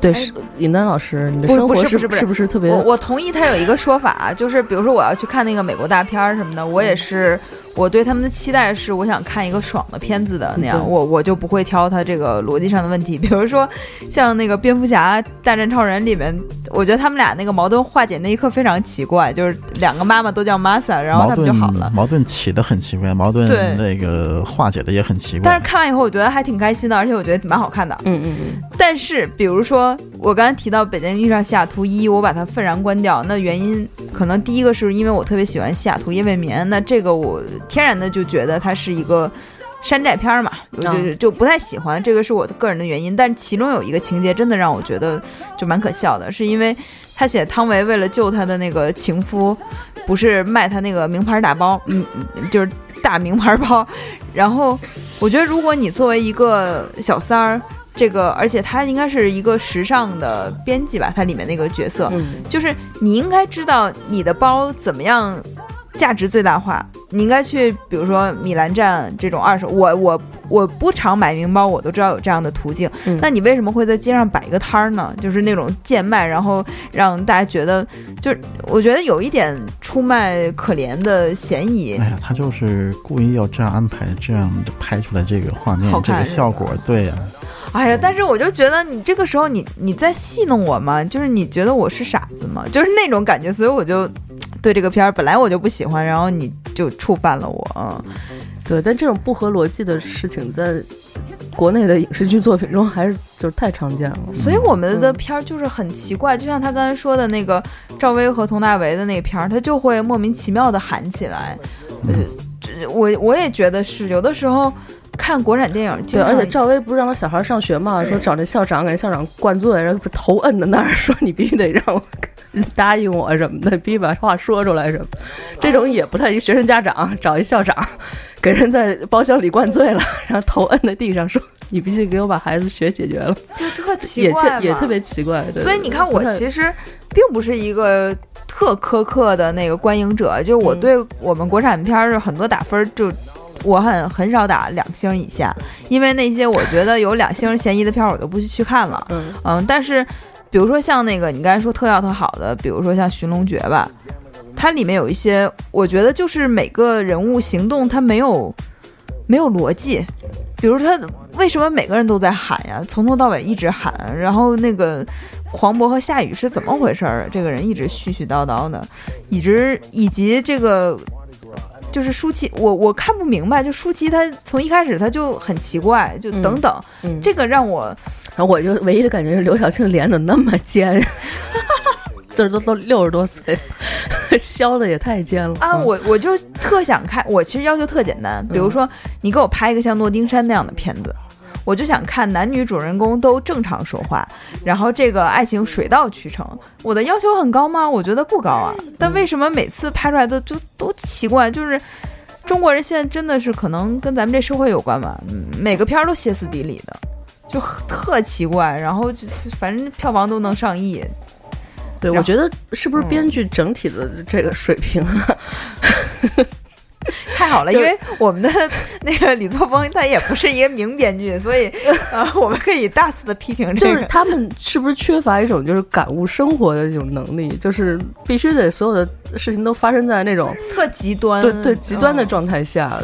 对，哎是尹丹老师，你的不生活是不是不是不是是不是特别我我同意他有一个说法，就是比如说我要去看那个美国大片儿什么的，我也是我对他们的期待是，我想看一个爽的片子的那样，我我就不会挑他这个逻辑上的问题。比如说，像那个蝙蝠侠大战超人里面，我觉得他们俩那个矛盾化解那一刻非常奇怪，就是两个妈妈都叫 Masa，然后他们就好了。矛盾起的很奇怪，矛盾那个化解的也很奇怪。但是看完以后，我觉得还挺开心的，而且我觉得蛮好看的。嗯嗯嗯，但是，比如说我刚才提到《北京遇上西雅图一》，我把它愤然关掉，那原因可能第一个是因为我特别喜欢西雅图夜未眠，那这个我天然的就觉得它是一个山寨片儿嘛，我就就不太喜欢，这个是我的个人的原因。但其中有一个情节真的让我觉得就蛮可笑的，是因为他写汤唯为了救他的那个情夫，不是卖他那个名牌大包，嗯，嗯就是大名牌包，然后我觉得如果你作为一个小三儿。这个，而且他应该是一个时尚的编辑吧，他里面那个角色，嗯就是你应该知道你的包怎么样价值最大化。你应该去，比如说米兰站这种二手，我我我不常买名包，我都知道有这样的途径。嗯那你为什么会在街上摆一个摊儿呢？就是那种贱卖，然后让大家觉得，就是我觉得有一点出卖可怜的嫌疑。哎呀，他就是故意要这样安排，这样拍出来这个画面，这个效果，对呀、哎呀，但是我就觉得你这个时候你你在戏弄我吗？就是你觉得我是傻子吗？就是那种感觉，所以我就对这个片儿本来我就不喜欢，然后你就触犯了我。嗯对，但这种不合逻辑的事情，在国内的影视剧作品中还是就是太常见了。所以我们的嗯片儿就是很奇怪，就像他刚才说的那个赵薇和佟大为的那个片儿，他就会莫名其妙的喊起来。呃我我也觉得是，有的时候看国产电影，经对，而且赵薇不是让他小孩上学嘛，说找那校长给校长灌醉，然后不是头摁在那儿，说你必须得让我 答应我什么的，必须把话说出来什么。这种也不太一学生家长找一校长，给人在包厢里灌醉了，然后头摁在地上说你必须给我把孩子学解决了，就特奇也怪也特别奇怪。对所以你看，我其实并不是一个特苛刻的那个观影者，就我嗯对我们国产片儿很多打分儿就。我很很少打两星以下，因为那些我觉得有两星嫌疑的片儿，我都不去去看了。嗯嗯，但是比如说像那个你刚才说特效特好的，比如说像《寻龙诀》吧，它里面有一些，我觉得就是每个人物行动它没有没有逻辑，比如他为什么每个人都在喊呀？从头到尾一直喊，然后那个黄渤和夏雨是怎么回事儿？这个人一直絮絮叨叨的，一直以及这个。就是舒淇，我我看不明白，就舒淇她从一开始她就很奇怪，就等等，嗯，这个让我然后我就唯一的感觉是刘晓庆脸怎么那么尖，字儿都都六十多岁，削的也太尖了啊，我我就特想看，我其实要求特简单，比如说你给我拍一个像诺丁山那样的片子，我就想看男女主人公都正常说话，然后这个爱情水到渠成。我的要求很高吗？我觉得不高啊，但为什么每次拍出来的就都奇怪？就是中国人现在真的是可能跟咱们这社会有关吧，嗯每个片儿都歇斯底里的。就特奇怪，然后就就反正票房都能上亿，对，我觉得是不是嗯编剧整体的这个水平啊？太好了，因为我们的那个李作峰他也不是一个名编剧，所以 呃，我们可以大肆的批评这个。就是他们是不是缺乏一种就是感悟生活的这种能力？就是必须得所有的事情都发生在那种特极端，对对极端的嗯状态下。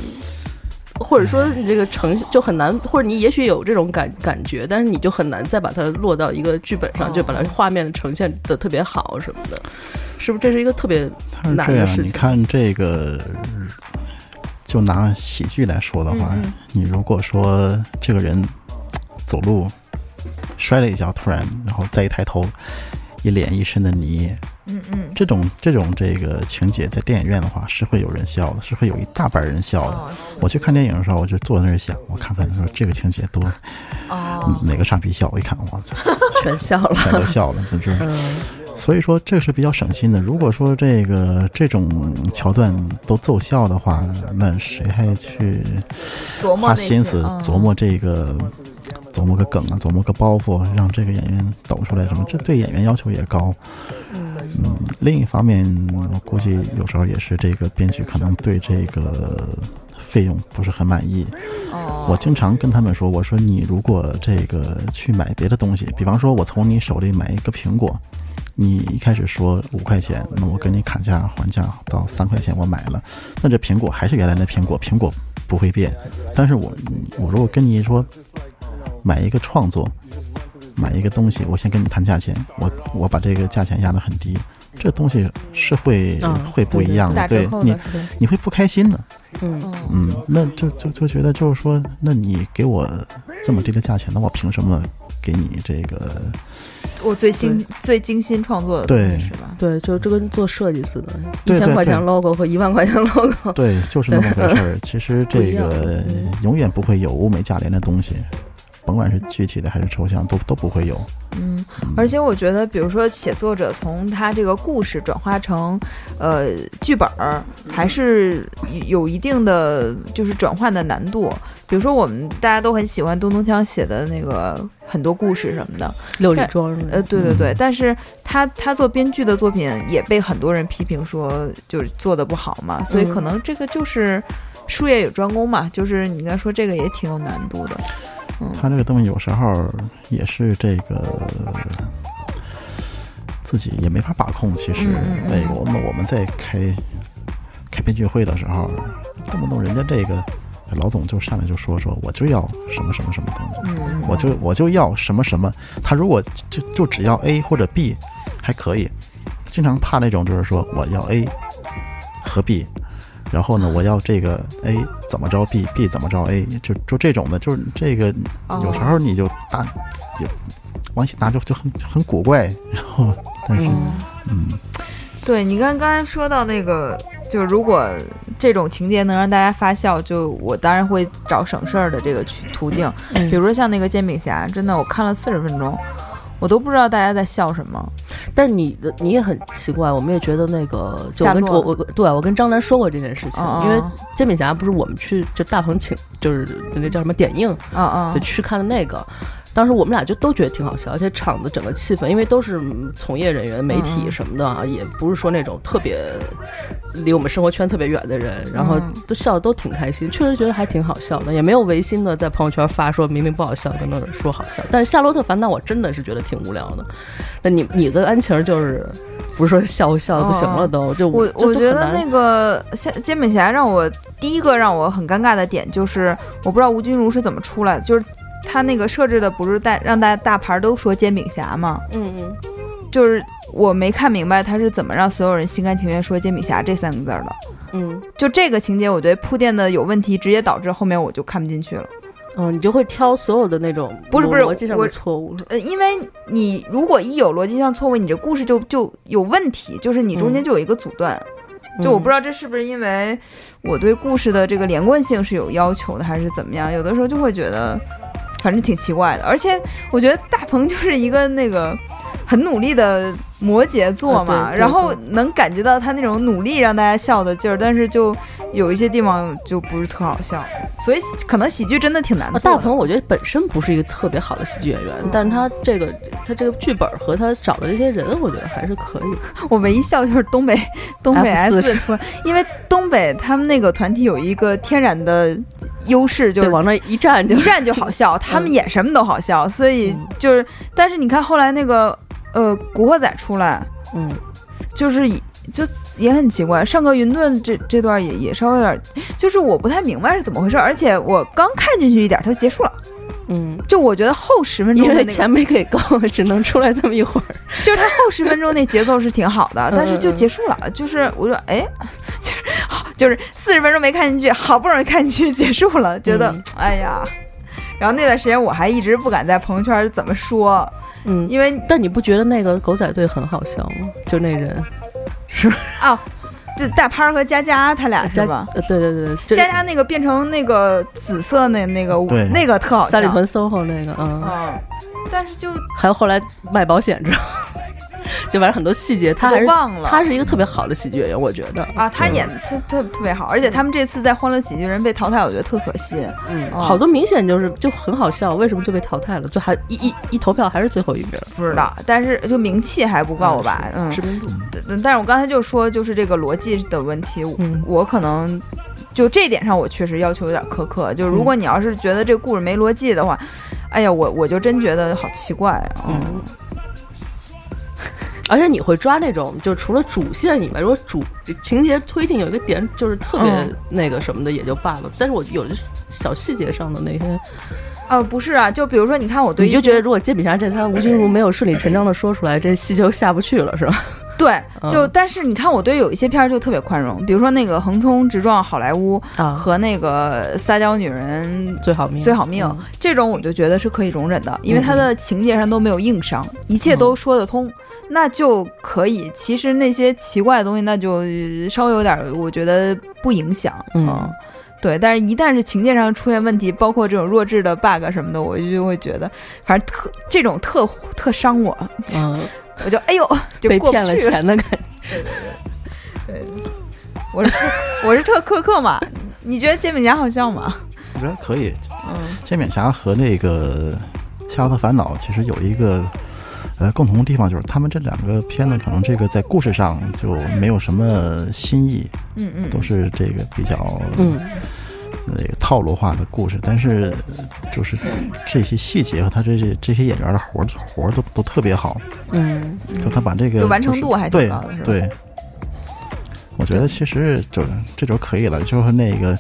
或者说你这个呈现就很难，或者你也许有这种感感觉，但是你就很难再把它落到一个剧本上，哦就把它画面呈现的特别好什么的，是不是？这是一个特别难的事情你看这个，就拿喜剧来说的话，你如果说这个人走路摔了一跤，突然然后再一抬头，一脸一身的泥，嗯嗯，这种这种这个情节在电影院的话是会有人笑的，是会有一大半人笑的。哦我去看电影的时候，我就坐在那儿想，我看看说这个情节多哦，哪个傻逼笑，我一看，我操，全笑了。全都笑了，就是。嗯，所以说这个是比较省心的。如果说这个这种桥段都奏效的话，那谁还去花心思嗯琢磨这个？琢磨个梗啊，琢磨个包袱，让这个演员抖出来什么？这对演员要求也高。嗯，另一方面，我估计有时候也是这个编剧可能对这个费用不是很满意。哦，我经常跟他们说，我说你如果这个去买别的东西，比方说我从你手里买一个苹果，你一开始说五块钱，那我跟你砍价还价到三块钱，我买了，那这苹果还是原来的苹果，苹果不会变。但是我我如果跟你说买一个创作，买一个东西，我先跟你谈价钱，我我把这个价钱压得很低，这东西是会、啊会不一样的，对你你会不开心的。嗯，嗯，那就就就觉得就是说，那你给我这么低的价钱，那我凭什么给你这个？我最新最精心创作的东对西是吧？对，就这跟做设计似的，一千块钱 logo 和一万块钱 logo，对，就是那么回事儿。其实这个永远不会有物美价廉的东西，甭管是具体的还是抽象，都都不会有。嗯，而且我觉得，比如说写作者从他这个故事转化成呃剧本儿，还是有一定的就是转换的难度。比如说，我们大家都很喜欢东东锵写的那个很多故事什么的，六里庄呃，的，对对对，但是他他做编剧的作品也被很多人批评说就是做的不好嘛，所以可嗯能这个就是术业有专攻嘛，就是你应该说这个也挺有难度的。嗯他这个东西有时候也是这个自己也没法把控。其实嗯嗯嗯那个我们我们在开开编剧会的时候，动不动人家这个老总就上来就说说我就要什么什么什么东西。嗯，我就我就要什么什么，他如果就就只要 A 或者 B 还可以，经常怕那种就是说我要 A 和 B，然后呢我要这个 A 怎么着 B，B 怎么着 A，就就这种的，就是这个哦。有时候你就搭有往一起拿就就很很古怪，然后但是嗯。嗯。对你刚刚才说到那个，就如果这种情节能让大家发笑，就我当然会找省事儿的这个渠途径，嗯。比如说像那个煎饼侠，真的我看了四十分钟。我都不知道大家在笑什么，但你的你也很奇怪，我们也觉得那个，就我跟我我对我跟张楠说过这件事情，因为煎饼侠不是我们去就大鹏请就是那叫什么点映，就去看的那个。当时我们俩就都觉得挺好笑，而且场子整个气氛，因为都是嗯从业人员、媒体嗯什么的啊，也不是说那种特别离我们生活圈特别远的人，然后嗯都笑的都挺开心，确实觉得还挺好笑的，也没有违心的在朋友圈发说明明不好笑，跟那儿说好笑。但是《夏洛特烦恼》我真的是觉得挺无聊的。那你你跟安晴就是不是说笑笑的不行了都，就我就我觉得那个像煎饼侠让我第一个让我很尴尬的点就是，我不知道吴君如是怎么出来的，就是他那个设置的不是大让大家大牌都说煎饼侠吗？嗯嗯就是我没看明白他是怎么让所有人心甘情愿说煎饼侠这三个字儿的。嗯就这个情节，我觉得铺垫的有问题，直接导致后面我就看不进去了。嗯，你就会挑所有的那种不是不是逻辑上我的错误，呃，因为你如果一有逻辑上错误，你这故事就就有问题，就是你中间就有一个阻断。就我不知，道这是不是因为我对故事的这个连贯性是有要求的，还是怎么样？有的时候就会觉得，反正挺奇怪的。而且我觉得大鹏就是一个那个很努力的摩羯座嘛，然后能感觉到他那种努力让大家笑的劲儿，但是就有一些地方就不是特好笑，所以可能喜剧真的挺难的。大鹏我觉得本身不是一个特别好的喜剧演员，但是他这个他这个剧本和他找的这些人，我觉得还是可以。我唯一笑就是东北 东北 S 出来，因为东北他们那个团体有一个天然的优势，就，是往那一站就一站就好笑，他们演什么都好笑，所以就是，但是你看后来那个呃《古惑仔》出来，嗯，就是就也很奇怪，上个云顿这这段也也稍微有点，就是我不太明白是怎么回事，而且我刚看进去一点，它就结束了。嗯，就我觉得后十分钟因为的，钱没给够，只能出来这么一会儿。就是它后十分钟那节奏是挺好的，嗯但是就结束了。就是我说，哎，就是好，就是四十分钟没看进去，好不容易看进去结束了，觉得、嗯哎呀。然后那段时间我还一直不敢在朋友圈怎么说，嗯，因为但你不觉得那个狗仔队很好笑吗？就那人是，啊，这大潘和佳佳他俩是佳吧？呃对对对，佳佳那个变成那个紫色那那个那个特好笑，三里屯 SOHO 那个，嗯，嗯，但是就还有后来卖保险之后，就反正很多细节，他还是忘了他是一个特别好的喜剧演员，我觉得。啊，他演特特特别好，而且他们这次在《欢乐喜剧人》被淘汰，我觉得特可惜。嗯，哦好多明显就是就很好笑，为什么就被淘汰了？就还一一一投票还是最后一名，不知道，但是就名气还不够吧？嗯，知名度。但但是我刚才就说，就是这个逻辑的问题，嗯我可能就这点上，我确实要求有点苛刻。就如果你要是觉得这个故事没逻辑的话，哎呀，我我就真觉得好奇怪啊。嗯，而且你会抓那种，就除了主线以外，如果主情节推进有一个点就是特别嗯那个什么的也就罢了，但是我有的小细节上的那些，啊，不是啊，就比如说，你看我对你就觉得如果煎饼侠这三吴君如没有顺理成章的说出来，这戏就下不去了，是吧？对，嗯就但是你看我对有一些片儿就特别宽容，比如说那个横冲直撞好莱坞啊，和那个撒娇女人最好命，最好命、嗯这种，我就觉得是可以容忍的，因为它的情节上都没有硬伤，一切都说得通，那就可以。其实那些奇怪的东西，那就稍微有点儿，我觉得不影响。嗯对，但是一旦是情节上出现问题，包括这种弱智的 bug 什么的，我就会觉得，反正特这种特特伤我，嗯，我就哎呦，就被骗了过不去。钱的感觉。对对对，我是我是特苛刻嘛？你觉得煎饼侠好笑吗？我觉得可以。嗯煎饼侠和那个《夏洛特烦恼》其实有一个呃共同的地方，就是他们这两个片子可能这个在故事上就没有什么新意，嗯嗯，都是这个比较嗯那个套路化的故事，但是就是这些细节和他这些这些演员的活儿活儿都都特别好，嗯就他把这个就完成度还挺对高的是吧对。我觉得其实就这就可以了，就是那个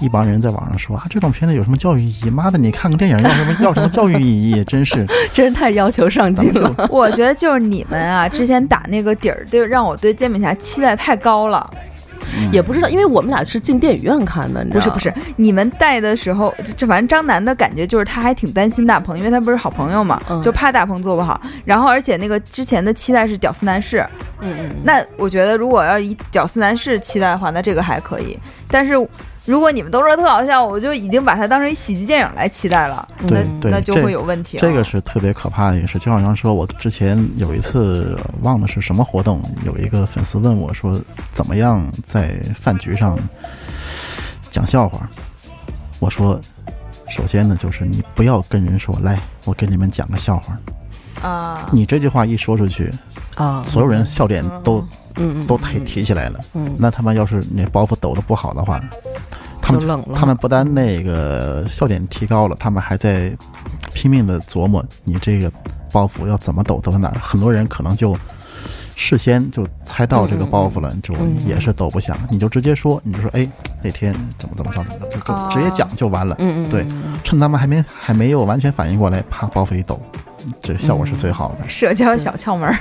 一帮人在网上说啊，这种片子有什么教育意义？妈的，你看个电影要什么要什么教育意义？真是，真是太要求上进了。我觉得就是你们啊，之前打那个底儿，对让我对煎饼侠期待太高了。也不知道，因为我们俩是进电影院看的，你知道。吗不是不是，你们带的时候，这这反正张楠的感觉就是他还挺担心大鹏，因为他不是好朋友嘛，嗯。就怕大鹏做不好。然后而且那个之前的期待是屌丝男士，嗯嗯，那我觉得如果要以屌丝男士期待的话，那这个还可以。但是如果你们都说特好笑，我就已经把它当成一喜剧电影来期待了，那那就会有问题了。这个是特别可怕的一个事，就好像说我之前有一次忘了是什么活动，有一个粉丝问我说，怎么样在饭局上讲笑话？我说，首先呢，就是你不要跟人说来，我给你们讲个笑话。啊，你这句话一说出去，啊，所有人笑点都嗯嗯都提提起来了。嗯，那他们要是你包袱抖得不好的话，他们他们不但那个笑点提高了，他们还在拼命的琢磨你这个包袱要怎么抖抖到哪儿。很多人可能就事先就猜到这个包袱了，就嗯也是抖不响，你就直接说，你就说，哎，那天怎么怎么着，怎么着，就就直接讲就完了。嗯嗯，对趁他们还没还没有完全反应过来，啪，包袱一抖，这效果是最好的。社交小窍门儿。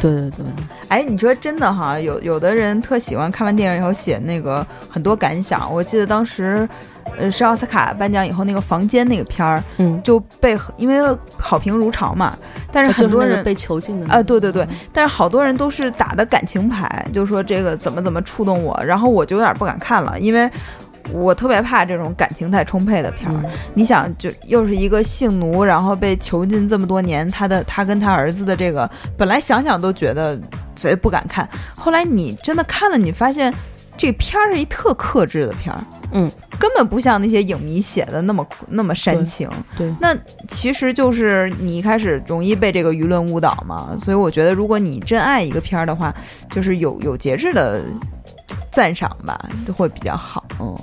对对对，哎，你说真的哈，有有的人特喜欢看完电影以后写那个很多感想。我记得当时，呃，是奥斯卡颁奖以后那个《房间》那个片儿嗯，就被因为好评如潮嘛，但是很多人就是被囚禁的啊，对对对，但是好多人都是打的感情牌，就说这个怎么怎么触动我，然后我就有点不敢看了，因为我特别怕这种感情太充沛的片儿。嗯你想，就又是一个性奴，然后被囚禁这么多年，他的他跟他儿子的这个，本来想想都觉得所以不敢看，后来你真的看了，你发现这片儿是一特克制的片儿，嗯，根本不像那些影迷写的那么那么煽情。对那其实就是你一开始容易被这个舆论误导嘛，所以我觉得如果你真爱一个片儿的话，就是有有节制的赞赏吧，都会比较好。嗯，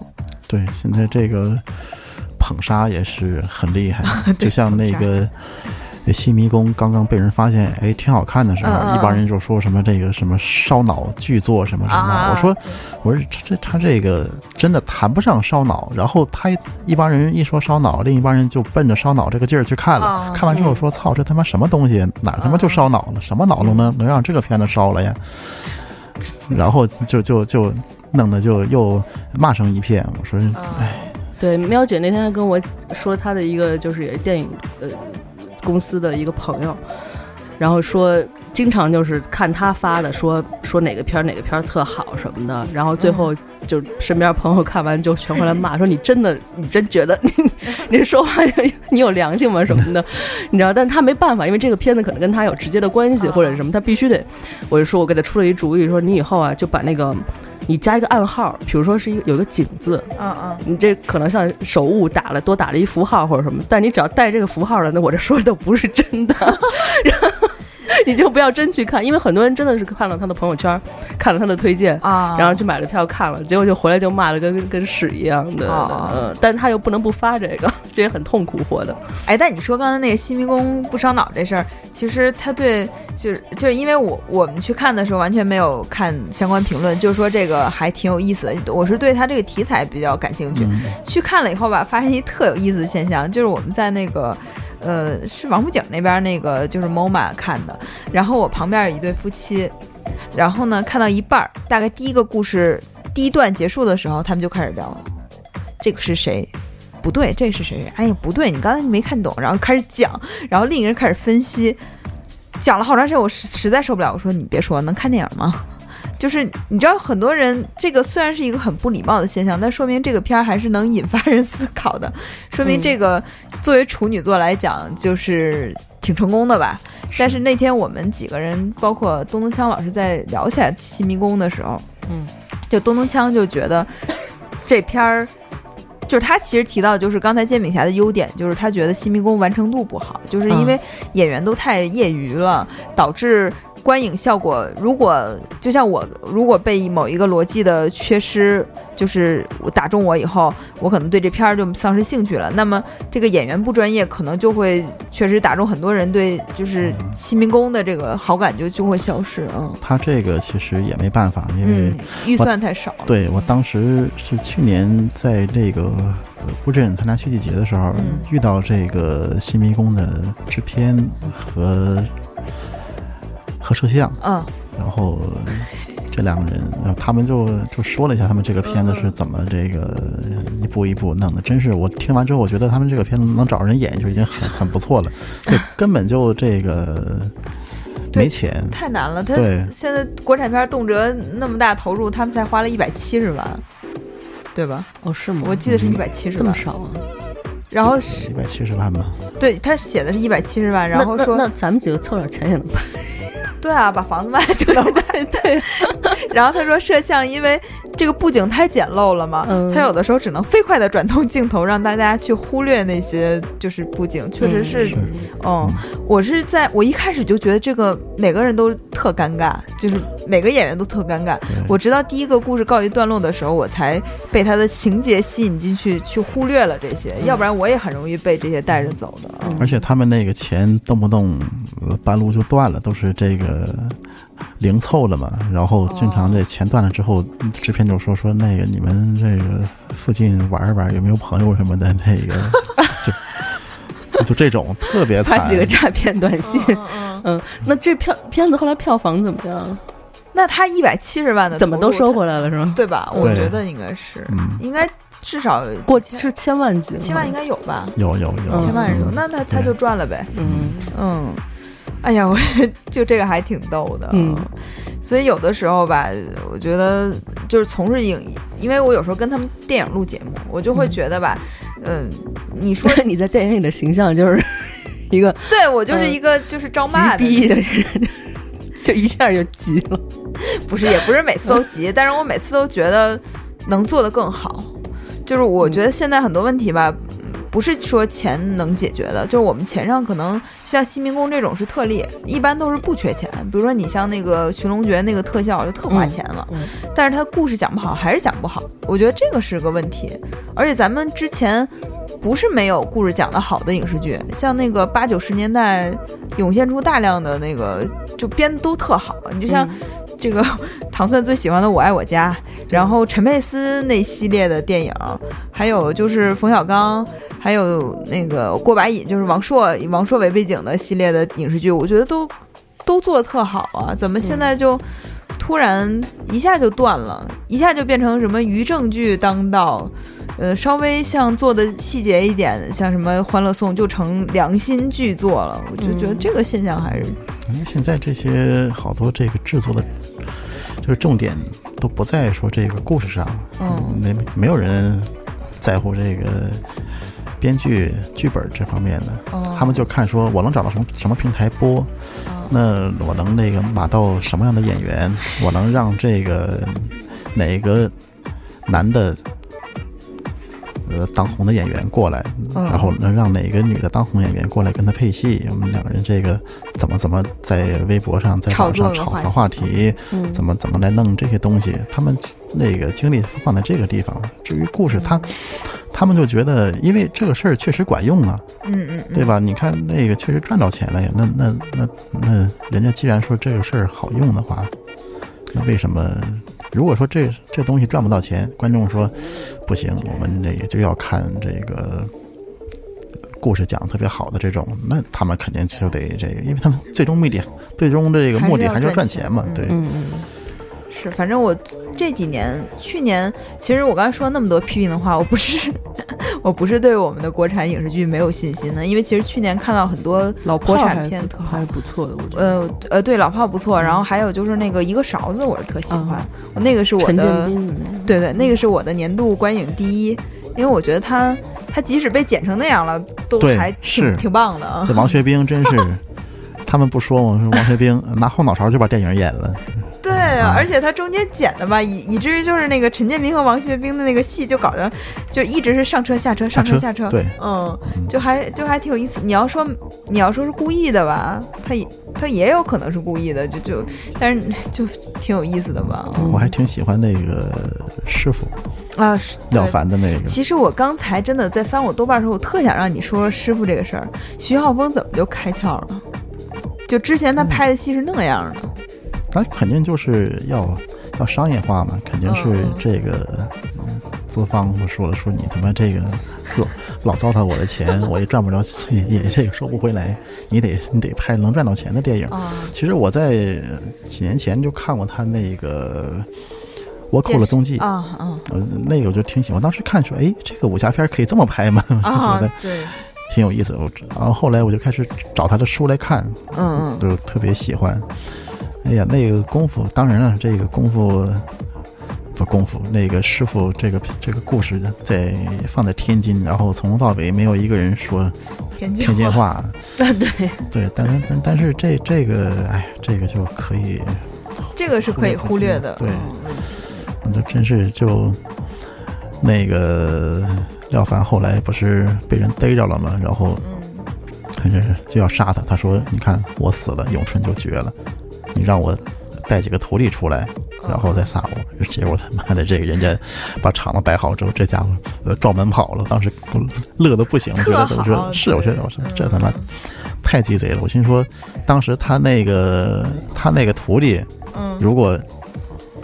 对，现在这个捧杀也是很厉害，就像那个《那新迷宫》刚刚被人发现，哎，挺好看的时候，一帮人就说什么这个什么烧脑巨作什么什么，啊。我说我说这这他这个真的谈不上烧脑，然后他一帮人一说烧脑，另一帮人就奔着烧脑这个劲儿去看了，啊看完之后说操，这他妈什么东西，哪他妈就烧脑呢？什么脑能能能让这个片子烧了呀？然后就就就弄得就又骂声一片，我说哎。对，喵姐那天还跟我说她的一个就是也是电影呃公司的一个朋友，然后说经常就是看他发的，说说哪个片儿哪个片儿特好什么的，然后最后就身边朋友看完就全回来骂说你真的你真觉得 你你说话你有良心吗什么的，你知道？但他没办法，因为这个片子可能跟他有直接的关系或者什么，他必须得，我就说我给他出了一主意，说你以后啊就把那个。你加一个暗号，比如说是一个有一个井字，嗯嗯，你这可能像手误打了多打了一符号或者什么，但你只要带这个符号了，那我这说的都不是真的。然后，你就不要真去看，因为很多人真的是看了他的朋友圈，看了他的推荐。啊，然后就买了票看了，结果就回来就骂的跟跟屎一样的，哦嗯，但是他又不能不发这个，这也很痛苦活的。哎，但你说刚才那个新迷宫不烧脑这事儿，其实他对就是就是因为我我们去看的时候完全没有看相关评论，就是说这个还挺有意思的。我是对他这个题材比较感兴趣，去看了以后吧，发现一特有意思的现象，就是我们在那个。呃，是王府井那边那个就是 MoMA 看的，然后我旁边有一对夫妻，然后呢看到一半，大概第一个故事第一段结束的时候，他们就开始聊这个是谁，不对，这是谁？哎呀，不对，你刚才没看懂，然后开始讲，然后另一个人开始分析，讲了好长时间，我实实在受不了，我说你别说，能看电影吗？就是你知道，很多人这个虽然是一个很不礼貌的现象，但说明这个片儿还是能引发人思考的，说明这个作为处女座来讲，就是挺成功的吧。但是那天我们几个人，包括东东锵老师在聊起来《新迷宫》的时候，嗯，就东东锵就觉得这片儿。就是他其实提到，就是刚才煎饼侠的优点，就是他觉得《新迷宫》完成度不好，就是因为演员都太业余了，导致观影效果。如果就像我，如果被某一个逻辑的缺失，就是打中我以后，我可能对这片儿就丧失兴趣了。那么这个演员不专业，可能就会确实打中很多人对就是《新民工》的这个好感就就会消失。嗯他这个其实也没办法，因为嗯，预算太少了。对我当时是去年在这个呃乌镇参加秋季节的时候，嗯遇到这个新迷宫的制片和和摄像，嗯然后这两个人，然后他们就就说了一下他们这个片子是怎么这个一步一步弄的，真是我听完之后，我觉得他们这个片子能找人演就已经很很不错了，对，根本就这个没钱，太难了。他对现在国产片动辄那么大投入，他们才花了一百七十万，对吧？哦，是吗？我记得是一百七十万，这么少啊？然后是一百七十万吧，对他写的是一百七十万，然后说那那咱们几个凑点钱也能办。对啊，把房子卖就能卖。对，然后他说摄像因为这个布景太简陋了嘛，嗯。他有的时候只能飞快的转动镜头，让大家去忽略那些就是布景，确实是，是。嗯，我是在我一开始就觉得这个每个人都特尴尬，就是每个演员都特尴尬。我直到第一个故事告一段落的时候，我才被他的情节吸引进去，去忽略了这些，要不然我也很容易被这些带着走的。嗯而且他们那个钱动不动呃半路就断了，都是这个零凑了嘛。然后经常这钱断了之后，制片就说说那个你们这个附近玩一玩，有没有朋友什么的？那个就就这种特别惨。发几个诈骗短信。嗯嗯，嗯，那这票片子后来票房怎么样？那他一百七十万的怎么都收。回来了是吗？对吧？我觉得应该是，嗯应该至少千过是千万级千，万应该有吧，有有有，千万人有，嗯那他他就赚了呗。嗯嗯，哎呀，我 就这个还挺逗的。嗯，所以有的时候吧，我觉得就是从事影，因为我有时候跟他们电影录节目，我就会觉得吧，嗯，你说 你在电影里的形象就是一个对我就是一个就是招骂的，逼的人，就一下就急了。不是，也不是每次都急，但是我每次都觉得能做得更好。就是我觉得现在很多问题吧，不是说钱能解决的，就是我们钱上可能像新民工这种是特例，一般都是不缺钱。比如说你像那个《寻龙诀》那个特效就特花钱了，嗯但是它故事讲不好还是讲不好，我觉得这个是个问题。而且咱们之前。不是没有故事讲得好的影视剧，像那个八九十年代涌现出大量的那个，就编的都特好。你就像这个 唐蒜最喜欢的《我爱我家》，然后陈佩斯那系列的电影，还有就是冯小刚，还有那个过把瘾，就是王朔以王朔为背景的系列的影视剧，我觉得都都做的特好啊！怎么现在就突然一下就断了，一下就变成什么余正剧当道？呃，稍微像做的细节一点，像什么《欢乐颂》就成良心剧作了，我就觉得这个现象还是因为现在这些好多这个制作的，就是重点都不在说这个故事上，嗯。没没有人在乎这个编剧剧本这方面的，哦。他们就看说我能找到什么什么平台播，那我能那个码到什么样的演员，我能让这个哪个男的。呃当红的演员过来，嗯然后能让哪个女的当红演员过来跟他配戏，我们两个人这个怎么怎么在微博上在炒网作上炒炒话题，嗯怎么怎么来弄这些东西，他们那个精力放在这个地方。至于故事，他他们就觉得，因为这个事儿确实管用啊，嗯嗯，嗯对？吧？你看那个确实赚到钱了呀，那那那那人家既然说这个事儿好用的话，那为什么？如果说这这东西赚不到钱，观众说不行，我们那个就要看这个故事讲得特别好的这种，那他们肯定就得这个，因为他们最终目的，最终这个目的还是要赚钱嘛，对。嗯嗯是，反正我这几年，去年其实我刚才说了那么多批评的话，我不是 我不是对我们的国产影视剧没有信心的，因为其实去年看到很多老国产片特好还是不错的，我觉得。呃呃，对，老炮不错，然后还有就是那个一个勺子，我是特喜欢，啊我那个是我的，对对，那个是我的年度观影第一，因为我觉得他他即使被剪成那样了，都还挺是挺棒的啊这。王学兵真是，他们不说吗？说王学兵拿后脑勺就把电影演了，对，而且他中间剪的吧，以以至于就是那个陈建斌和王学兵的那个戏，就搞得就一直是上车下车上车下车，对，嗯，就还就还挺有意思。你要说你要说是故意的吧，他也他也有可能是故意的，就就但是就挺有意思的吧。我还挺喜欢那个师傅啊，是廖凡的那个，其实我刚才真的在翻我豆瓣的时候，我特想让你说说师傅这个事儿。徐浩峰怎么就开窍了？就之前他拍的戏是那样的，他肯定就是要要商业化嘛，肯定是这个嗯资方说了说你他妈这个老老糟蹋我的钱，我也赚不着，也也这个收不回来，你得你得拍能赚到钱的电影。啊，其实我在几年前就看过他那个《倭寇的踪迹》啊啊呃，那个我就挺喜欢。当时看说，哎，这个武侠片可以这么拍吗？我就觉得啊！对，挺有意思。我然后后来我就开始找他的书来看，嗯嗯就特别喜欢。哎呀，那个功夫，当然了，这个功夫不功夫，那个师傅，这个这个故事在放在天津，然后从头到尾没有一个人说天津天津话，话，对，对，但但但但是这这个，哎，这个就可以，这个是可以忽略的。对嗯问题我就真是就那个廖凡后来不是被人逮着了吗？然后嗯。他这是就要杀他，他说：“你看我死了，咏春就绝了，你让我带几个徒弟出来，然后再撒我。”结果他妈的这个人家把场子摆好之后，这家伙呃撞门跑了，当时我乐的不行，我觉得说是，我觉得我说嗯这他妈太鸡贼了。我心说，当时他那个他那个徒弟，嗯，如果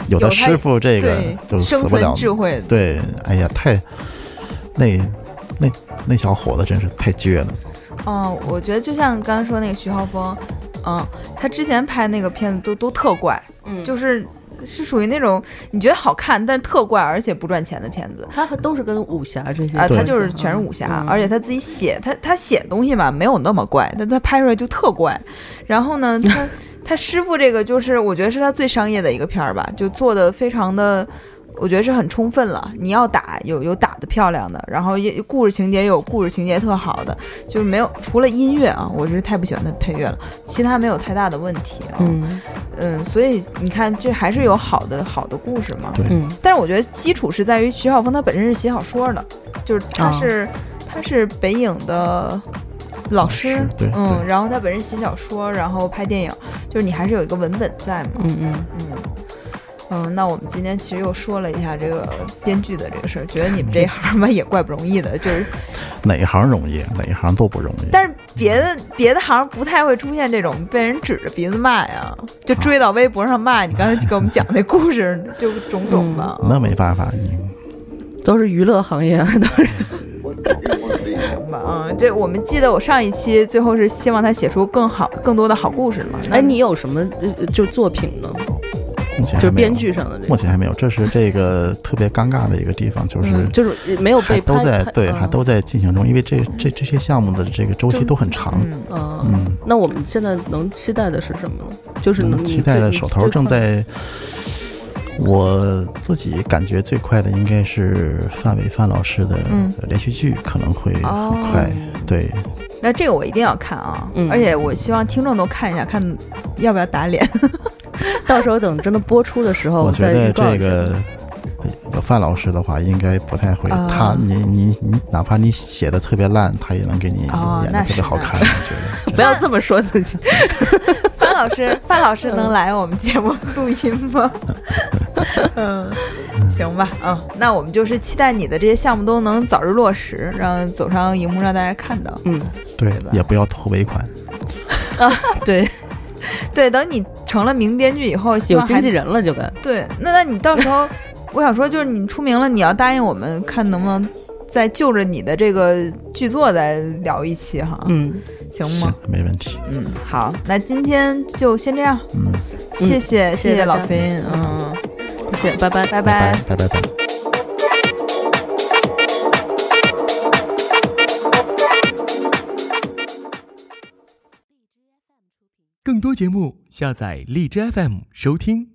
有的师傅这个就死不了，智慧，对，哎呀，太那那那小伙子真是太倔了。嗯，我觉得就像刚刚说那个徐浩峰，嗯，他之前拍那个片子都都特怪，嗯就是是属于那种你觉得好看，但是特怪而且不赚钱的片子。他都是跟武侠这些啊，他就是全是武侠，嗯而且他自己写，他他写东西吧没有那么怪，但他拍出来就特怪。然后呢，他 他师傅这个就是我觉得是他最商业的一个片儿吧，就做的非常的。我觉得是很充分了。你要打有有打的漂亮的，然后也故事情节有故事情节特好的，就是没有除了音乐啊，我是太不喜欢他配乐了，其他没有太大的问题啊。嗯嗯，所以你看这还是有好的好的故事嘛。对嗯但是我觉得基础是在于徐浩峰他本身是写小说的，就是他哦是、他是北影的老师，嗯，然后他本身写小说，然后拍电影，就是你还是有一个文本在嘛，嗯嗯，嗯。嗯，那我们今天其实又说了一下这个编剧的这个事儿，觉得你们这一行吧也怪不容易的，就是，哪一行容易，哪一行都不容易。但是别的别的行不太会出现这种被人指着鼻子骂呀，就追到微博上骂你。刚才给我们讲那故事，就种种吧。那没办法，你 都是娱乐行业，都是 行吧，嗯，这我们记得我上一期最后是希望他写出更好、更多的好故事嘛。那哎，你有什么呃就作品呢？目前还没有就编剧上的这个，目前还没有，这是这个特别尴尬的一个地方，就是嗯就是没有被都在对，嗯还都在进行中，因为这这这些项目的这个周期都很长。嗯，嗯嗯，那我们现在能期待的是什么呢？就是能嗯期待的手头正。在，我自己感觉最快的应该是范伟范老师的嗯连续剧，可能会哦很快。对，那这个我一定要看啊，嗯而且我希望听众都看一下，看要不要打脸。到时候等真的播出的时候，我觉得这个个范老师的话，应该不太会。啊他你你你，哪怕你写的特别烂，他也能给你哦演的特别好看。我觉得 不要这么说自己。范老师，范老师能来我们节目录音吗？嗯，行吧，嗯，那我们就是期待你的这些项目都能早日落实，让走上荧幕让大家看到。嗯，对对，也不要拖尾款。啊对，对，等你成了名编剧以后，希有望还经纪人了就跟。对，那那你到时候，我想说，就是你出名了，你要答应我们，看能不能再就着你的这个剧作再聊一期哈，嗯，行吗行？，没问题。嗯，好，那今天就先这样，嗯，谢谢、谢谢老飞，嗯，谢谢，拜拜。拜拜拜拜拜。更多节目，下载荔枝 FM 收听。